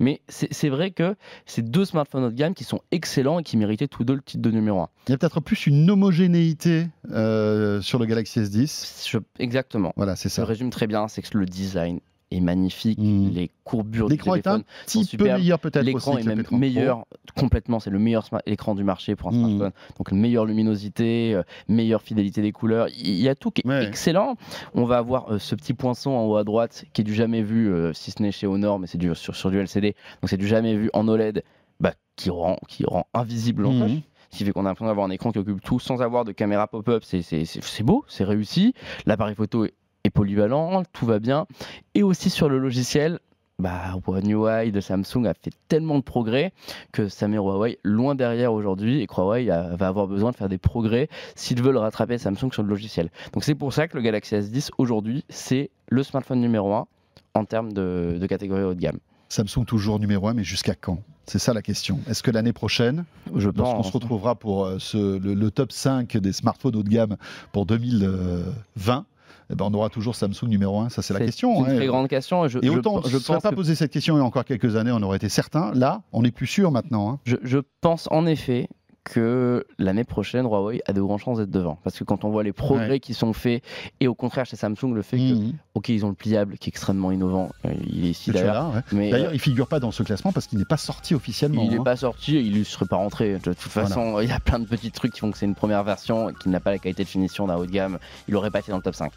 Mais c'est vrai que c'est deux smartphones haut de gamme qui sont excellents et qui méritaient tous deux le titre de numéro 1. Il y a peut-être plus une homogénéité euh, sur le Galaxy S10. Je- exactement. Voilà, c'est Je ça. résume très bien, c'est que le design est magnifique, Mhm. les courbures du L'écran est un téléphone petit peu meilleur peut-être L'écran est même P30 Pro. meilleur, complètement, c'est le meilleur écran du marché pour un Mhm. smartphone. Donc meilleure luminosité, euh, meilleure fidélité des couleurs, il y a tout qui est Ouais. excellent. On va avoir euh, ce petit poinçon en haut à droite qui est du jamais vu, euh, si ce n'est chez Honor, mais c'est du, sur, sur du LCD, donc c'est du jamais vu en OLED, bah, qui, rend, qui rend invisible l'encoche. Mhm. Ce qui fait qu'on a l'impression d'avoir un écran qui occupe tout sans avoir de caméra pop-up. C'est beau, c'est réussi. L'appareil photo est, est polyvalent, tout va bien. Et aussi sur le logiciel, bah, One UI de Samsung a fait tellement de progrès que ça met Huawei loin derrière aujourd'hui et que Huawei a- va avoir besoin de faire des progrès s'ils veulent rattraper Samsung sur le logiciel. Donc c'est pour ça que le Galaxy S10 aujourd'hui, c'est le smartphone numéro 1 en termes de, de catégorie haut de gamme. Samsung toujours numéro 1, mais jusqu'à quand? C'est ça la question. Est-ce que l'année prochaine, Je pense. se retrouvera pour euh, ce- le, le top 5 des smartphones haut de gamme pour 2020, eh ben on aura toujours Samsung numéro 1 Ça, c'est la question. une hein. très grande question. Je, Et autant, je, ne serais pas que- posé cette question il y a encore quelques années, on aurait été certain. Là, on n'est plus sûr maintenant. hein. je- je pense en effet que l'année prochaine, Huawei a de grandes chances d'être devant. Parce que quand on voit les progrès Ouais. qui sont faits, et au contraire chez Samsung, le fait que, Mhm. ok, ils ont le pliable qui est extrêmement innovant, euh, il est ici d'ailleurs, ouais. mais D'ailleurs, euh, il figure pas dans ce classement parce qu'il n'est pas sorti officiellement. il n'est hein. pas sorti, il ne serait pas rentré. De toute façon, il y a plein de petits trucs qui font que c'est une première version qui n'a pas la qualité de finition d'un haut de gamme. Il n'aurait pas été dans le top 5.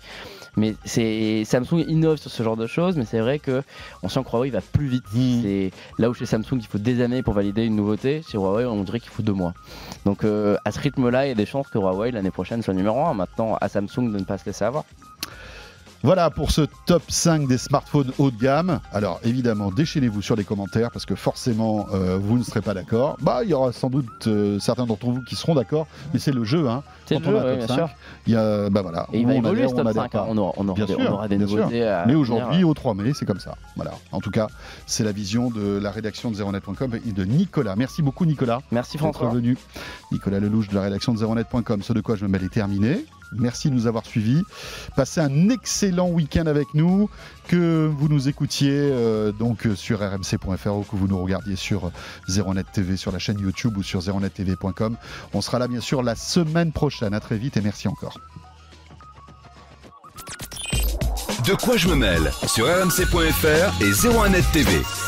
Mais c'est Samsung innove sur ce genre de choses, mais c'est vrai que on sent que Huawei va plus vite. Mhm. C'est là où chez Samsung il faut des années pour valider une nouveauté. Chez Huawei, on dirait qu'il faut deux mois. Donc euh, à ce rythme-là, il y a des chances que Huawei l'année prochaine soit numéro 1. Maintenant, à Samsung de ne pas se laisser avoir. Voilà pour ce top 5 des smartphones haut de gamme. Alors évidemment, déchaînez-vous sur les commentaires parce que forcément, euh, vous ne serez pas d'accord. Bah, il y aura sans doute euh, certains d'entre vous qui seront d'accord, mais c'est le jeu. Hein. C'est Quand le on jeu, a un ouais, top bien 5, sûr. Il y a, bah voilà. Et il va on évoluer ce on top adhère 5. pas. hein. On aura, on aura Bien sûr, on aura des bien nouveautés. Mais aujourd'hui, au 3 mai, c'est comme ça. Voilà. En tout cas, c'est la vision de la rédaction de zeronet.com et de Nicolas. Merci beaucoup, Nicolas. Merci d'être François. venu. Nicolas Lelouch de la rédaction de zeronet.com. Ce de quoi je me mêle est terminé. Merci de nous avoir suivis. Passez un excellent week-end avec nous. Que vous nous écoutiez euh, donc euh, sur rmc.fr ou que vous nous regardiez sur euh, Zeronet TV, sur la chaîne YouTube ou sur zeronettv.com. On sera là bien sûr la semaine prochaine. À très vite et merci encore. De quoi je me mêle? Sur rmc.fr et 01net TV.